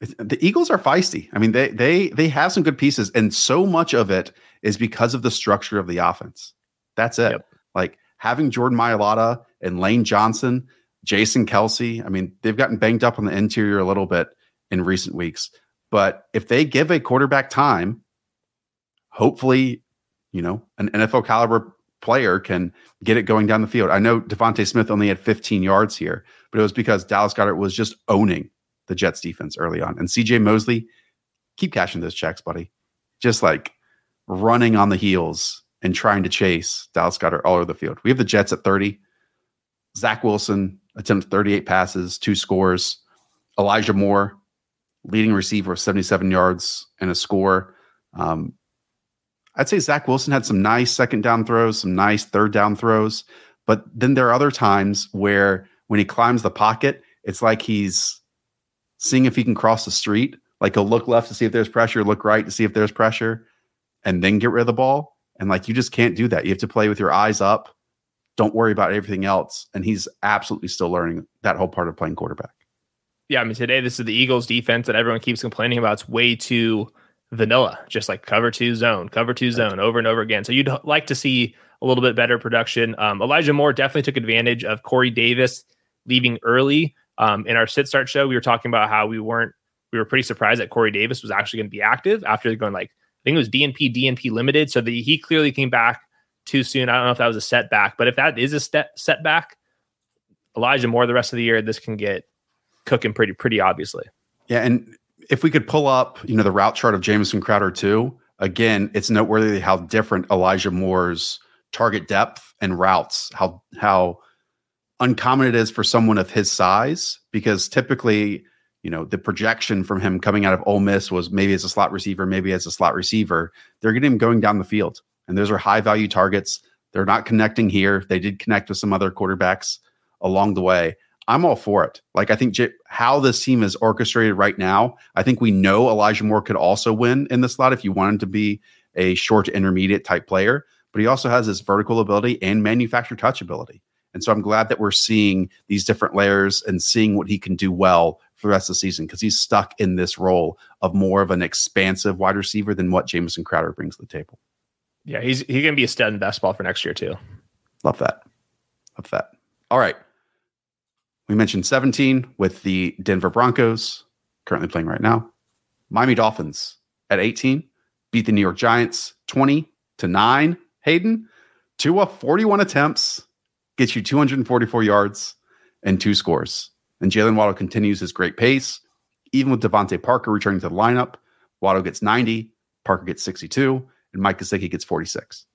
it's, the Eagles are feisty. I mean, they they they have some good pieces, and so much of it is because of the structure of the offense. That's it. Yep. Like having Jordan Mailata and Lane Johnson Jason Kelce. I mean, they've gotten banged up on the interior a little bit in recent weeks. But if they give a quarterback time, hopefully, you know, an NFL caliber player can get it going down the field. I know DeVonta Smith only had 15 yards here, but it was because Dallas Goedert was just owning the Jets defense early on. And CJ Mosley, keep cashing those checks, buddy. Just like running on the heels and trying to chase Dallas Goedert all over the field. We have the Jets at 30. Zach Wilson attempted 38 passes, two scores. Elijah Moore, leading receiver, 77 yards and a score. Um, I'd say Zach Wilson had some nice second down throws, some nice third down throws. But then there are other times where when he climbs the pocket, it's like he's seeing if he can cross the street Like he'll look left to see if there's pressure, look right to see if there's pressure, and then get rid of the ball. And like you just can't do that. You have to play with your eyes up. Don't worry about everything else. And he's absolutely still learning that whole part of playing quarterback. Yeah, I mean today this is the Eagles defense that everyone keeps complaining about. It's way too vanilla, just like cover two zone, cover two zone over and over again. So you'd like to see a little bit better production. Um, Elijah Moore definitely took advantage of Corey Davis leaving early. Um, in our sit start show, we were talking about how we weren't, we were pretty surprised that Corey Davis was actually going to be active after going like, I think it was DNP, DNP limited. So the, he clearly came back too soon. I don't know if that was a setback, but if that is a step setback, Elijah Moore the rest of the year, this can get cooking pretty, pretty obviously. Yeah. And if we could pull up, you know, the route chart of Jamison Crowder too, again, it's noteworthy how different Elijah Moore's target depth and routes, how how uncommon it is for someone of his size, because typically, you know, the projection from him coming out of Ole Miss was maybe as a slot receiver, maybe as a slot receiver. They're getting him going down the field. And those are high value targets. They're not connecting here. They did connect with some other quarterbacks along the way. I'm all for it. Like I think J- how this team is orchestrated right now, I think we know Elijah Moore could also win in the slot if you wanted to be a short to intermediate type player, but he also has this vertical ability and manufactured touch ability. And so I'm glad that we're seeing these different layers and seeing what he can do well for the rest of the season because he's stuck in this role of more of an expansive wide receiver than what Jamison Crowder brings to the table. Yeah, he's he's gonna be a stud in best ball for next year too. Love that. Love that. All right. We mentioned 17 with the Denver Broncos, currently playing right now. Miami Dolphins at 18 beat the New York Giants 20 to 9. Hayden, Tua 41 attempts, gets you 244 yards and two scores. And Jaylen Waddle continues his great pace. Even with DeVante Parker returning to the lineup, Waddle gets 90, Parker gets 62, and Mike Gesicki gets 46.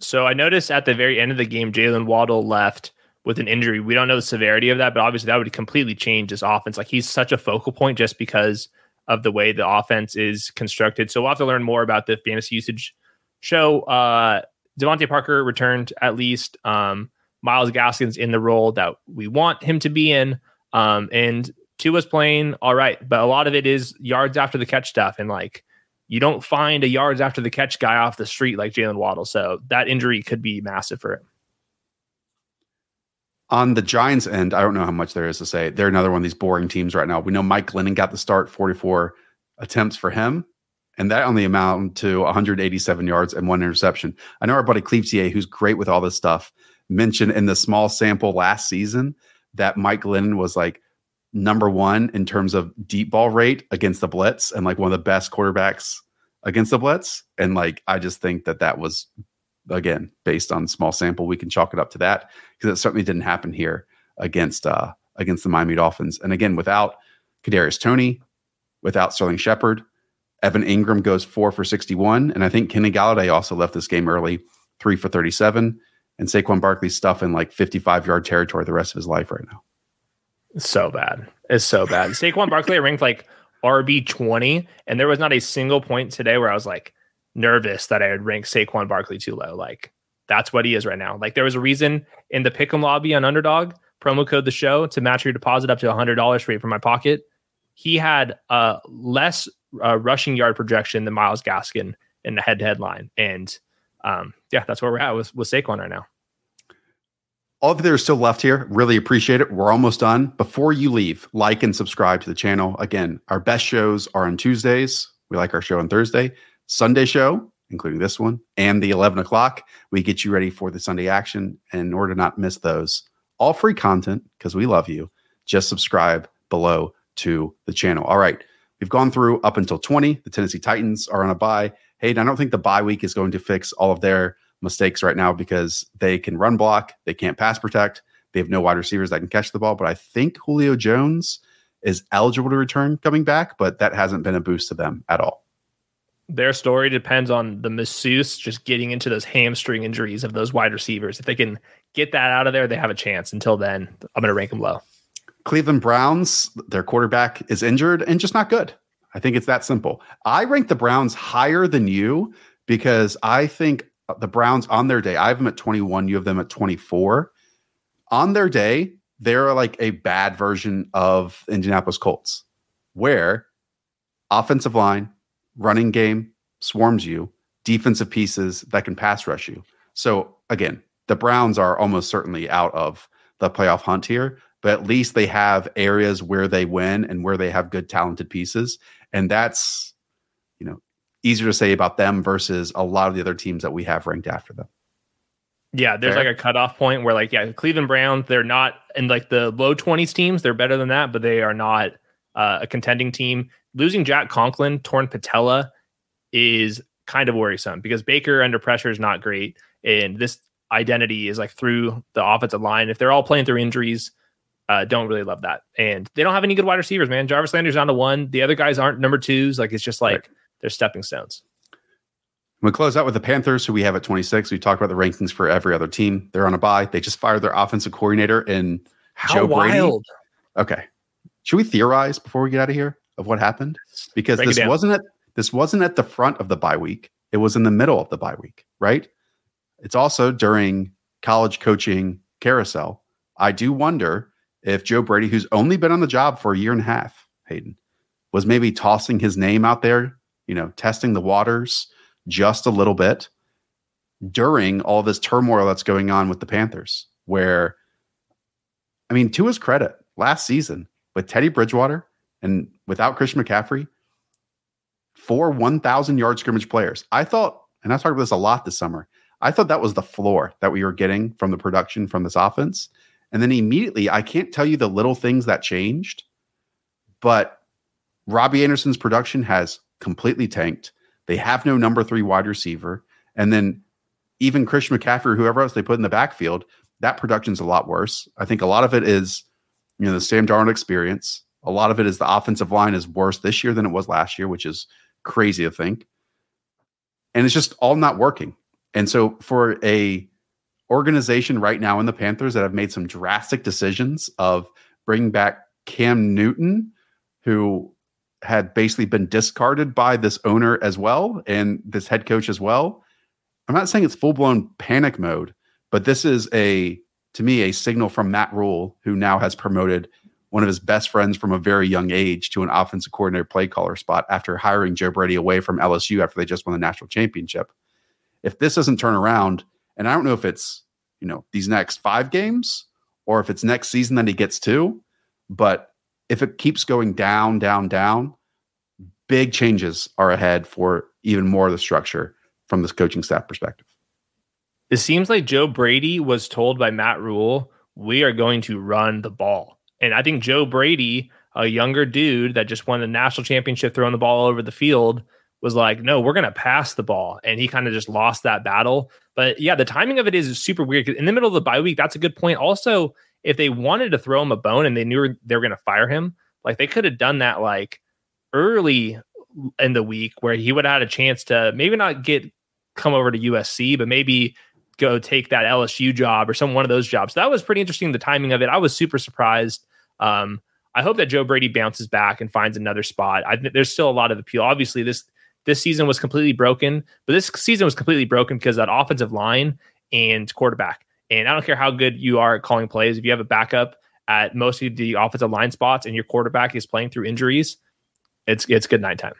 So I noticed at the very end of the game, Jaylen Waddle left with an injury. We don't know the severity of that, but obviously that would completely change his offense. Like he's such a focal point just because of the way the offense is constructed. So we'll have to learn more about the fantasy usage show. Uh DeVante Parker returned at least. Um, Myles Gaskin's in the role that we want him to be in. Um, and Tua's playing all right, but a lot of it is yards after the catch stuff. And like, you don't find a yards after the catch guy off the street like Jaylen Waddle. So that injury could be massive for him. On the Giants end, I don't know how much there is to say. They're another one of these boring teams right now. We know Mike Glennon got the start, 44 attempts for him, and that only amounted to 187 yards and one interception. I know our buddy Clevetier, who's great with all this stuff, mentioned in the small sample last season that Mike Glennon was like number one in terms of deep ball rate against the blitz and like one of the best quarterbacks against the blitz. And like, I just think that that was again, based on small sample, we can chalk it up to that because it certainly didn't happen here against uh, against the Miami Dolphins. And again, without Kadarius Toney, without Sterling Shepard, Evan Engram goes four for sixty-one, and I think Kenny Golladay also left this game early, three for thirty-seven, and Saquon Barkley stuff in like fifty-five yard territory the rest of his life right now. So bad. It's so bad. Saquon Barkley ranked like RB twenty, and there was not a single point today where I was like, nervous that I would rank Saquon Barkley too low. Like that's what he is right now. Like there was a reason in the pick'em lobby on Underdog promo code the show to match your deposit up to hundred dollars free from my pocket. He had a less uh, rushing yard projection than Myles Gaskin in the head to head line, and um, yeah, that's where we're at with with Saquon right now. All of you that are still left here, really appreciate it. We're almost done. Before you leave, like and subscribe to the channel. Again, our best shows are on Tuesdays. We like our show on Thursday. Sunday show, including this one, and the 11 o'clock. We get you ready for the Sunday action. And in order to not miss those, all free content, because we love you, just subscribe below to the channel. All right. We've gone through up until 20. The Tennessee Titans are on a bye. Hey, I don't think the bye week is going to fix all of their mistakes right now because they can run block, they can't pass protect, they have no wide receivers that can catch the ball. But I think Julio Jones is eligible to return coming back, but that hasn't been a boost to them at all their story depends on the masseuse just getting into those hamstring injuries of those wide receivers. If they can get that out of there, they have a chance. Until then, I'm going to rank them low. Cleveland Browns, their quarterback is injured and just not good. I think it's that simple. I rank the Browns higher than you because I think the Browns on their day, I have them at 21, you have them at 24. On their day, they're like a bad version of Indianapolis Colts, where offensive line, running game swarms you, defensive pieces that can pass rush you. So again, the Browns are almost certainly out of the playoff hunt here, but at least they have areas where they win and where they have good talented pieces. And that's, you know, easier to say about them versus a lot of the other teams that we have ranked after them. Yeah, there's Fair. like a cutoff point where like yeah, Cleveland Browns they're not in like the low 20s teams, they're better than that, but they are not uh, a contending team. Losing Jack Conklin, torn patella is kind of worrisome because Baker under pressure is not great and this identity is like through the offensive line. If they're all playing through injuries, uh, don't really love that. And they don't have any good wide receivers, man. Jarvis Landry's down to one. The other guys aren't number twos. Like it's just like right. they're stepping stones. We close out with the Panthers, who we have at 26. We talked about the rankings for every other team. They're on a bye. They just fired their offensive coordinator in How Joe wild. Brady. Okay. Should we theorize before we get out of here of what happened? Because Break this wasn't at this wasn't at the front of the bye week. It was in the middle of the bye week, right? It's also during college coaching carousel. I do wonder if Joe Brady, who's only been on the job for a year and a half, Hayden, was maybe tossing his name out there, you know, testing the waters just a little bit during all this turmoil that's going on with the Panthers, where, I mean, to his credit, last season with Teddy Bridgewater and without Christian McCaffrey, four 1,000 yard scrimmage players. I thought, and I talked about this a lot this summer, I thought that was the floor that we were getting from the production from this offense. And then immediately, I can't tell you the little things that changed, but Robbie Anderson's production has completely tanked. They have no number three wide receiver. And then even Christian McCaffrey, whoever else they put in the backfield, that production's a lot worse. I think a lot of it is, you know, the Sam Darnold experience. A lot of it is the offensive line is worse this year than it was last year, which is crazy to think. And it's just all not working. And so for a organization right now in the Panthers that have made some drastic decisions of bringing back Cam Newton, who had basically been discarded by this owner as well and this head coach as well. I'm not saying it's full blown panic mode, but this is a to me a signal from Matt Rhule, who now has promoted one of his best friends from a very young age to an offensive coordinator play caller spot after hiring Joe Brady away from LSU after they just won the national championship. If this doesn't turn around, and I don't know if it's, you know, these next five games or if it's next season that he gets to, but if it keeps going down, down, down, big changes are ahead for even more of the structure from this coaching staff perspective. It seems like Joe Brady was told by Matt Rhule, we are going to run the ball. And I think Joe Brady, a younger dude that just won the national championship throwing the ball over the field, was like, no, we're going to pass the ball. And he kind of just lost that battle. But yeah, the timing of it is super weird. In the middle of the bye week, that's a good point. Also, if they wanted to throw him a bone and they knew they were going to fire him, like they could have done that like early in the week where he would have had a chance to maybe not get come over to USC, but maybe go take that LSU job or some one of those jobs. So that was pretty interesting. The timing of it, I was super surprised. Um, I hope that Joe Brady bounces back and finds another spot. I, there's still a lot of appeal. Obviously, this this season was completely broken, but this season was completely broken because that offensive line and quarterback. And I don't care how good you are at calling plays, if you have a backup at most of the offensive line spots and your quarterback is playing through injuries, it's it's good night time.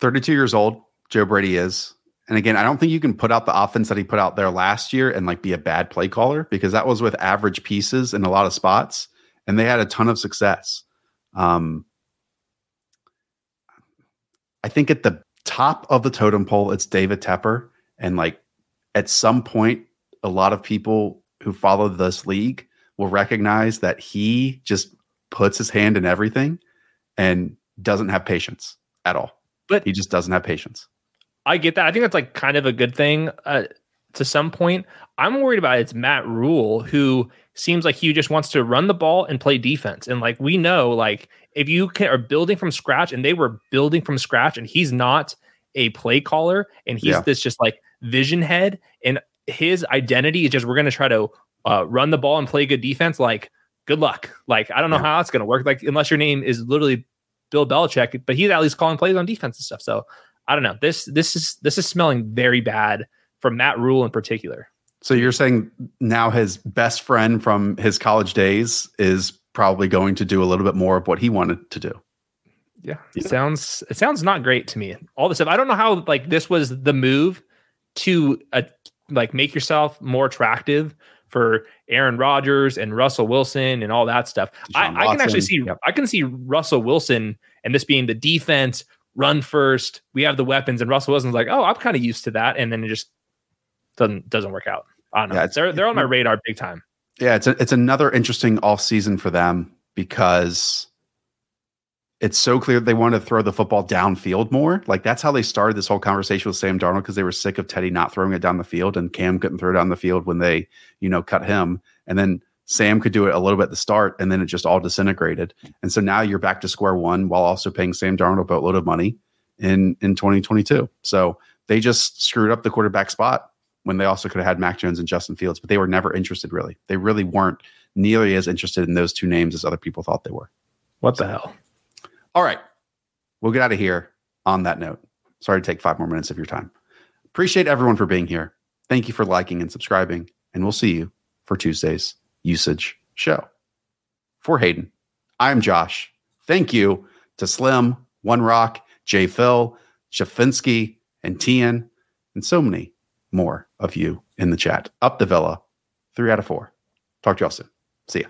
32 years old, Joe Brady is. And again, I don't think you can put out the offense that he put out there last year and like be a bad play caller because that was with average pieces in a lot of spots and they had a ton of success. Um, I think at the top of the totem pole, it's David Tepper. And like at some point, a lot of people who follow this league will recognize that he just puts his hand in everything and doesn't have patience at all. But he just doesn't have patience. I get that. I think that's like kind of a good thing uh, to some point. I'm worried about it's Matt Rhule who seems like he just wants to run the ball and play defense. And like we know, like if you can, are building from scratch, and they were building from scratch, and he's not a play caller, and he's yeah. this just like vision head, and his identity is just we're going to try to uh, run the ball and play good defense. Like good luck. Like I don't know yeah. how it's going to work. Like unless your name is literally Bill Belichick, but he's at least calling plays on defense and stuff. So I don't know. This this is this is smelling very bad from Matt Rhule in particular. So you're saying now his best friend from his college days is probably going to do a little bit more of what he wanted to do. Yeah, yeah. sounds it sounds not great to me. All this stuff. I don't know how like this was the move to uh, like make yourself more attractive for Aaron Rodgers and Russell Wilson and all that stuff. I, I, can actually see yep. I can see Russell Wilson and this being the defense run first. We have the weapons, and Russell Wilson's like, oh, I'm kind of used to that, and then it just doesn't doesn't work out. I don't know. Yeah, they're they're on my radar big time. Yeah, it's a, it's another interesting off season for them because it's so clear they want to throw the football downfield more. Like that's how they started this whole conversation with Sam Darnold because they were sick of Teddy not throwing it down the field and Cam couldn't throw it down the field when they, you know, cut him. And then Sam could do it a little bit at the start and then it just all disintegrated. And so now you're back to square one while also paying Sam Darnold a boatload of money in in 2022. So they just screwed up the quarterback spot when they also could have had Mac Jones and Justin Fields, but they were never interested really. They really weren't nearly as interested in those two names as other people thought they were. What the hell? All right. We'll get out of here on that note. Sorry to take five more minutes of your time. Appreciate everyone for being here. Thank you for liking and subscribing, and we'll see you for Tuesday's usage show. For Hayden, I'm Josh. Thank you to Slim, One Rock, J. Phil, Shafinsky, and Tian, and so many more of you in the chat. Up the Villa, three out of four. Talk to y'all soon. See ya.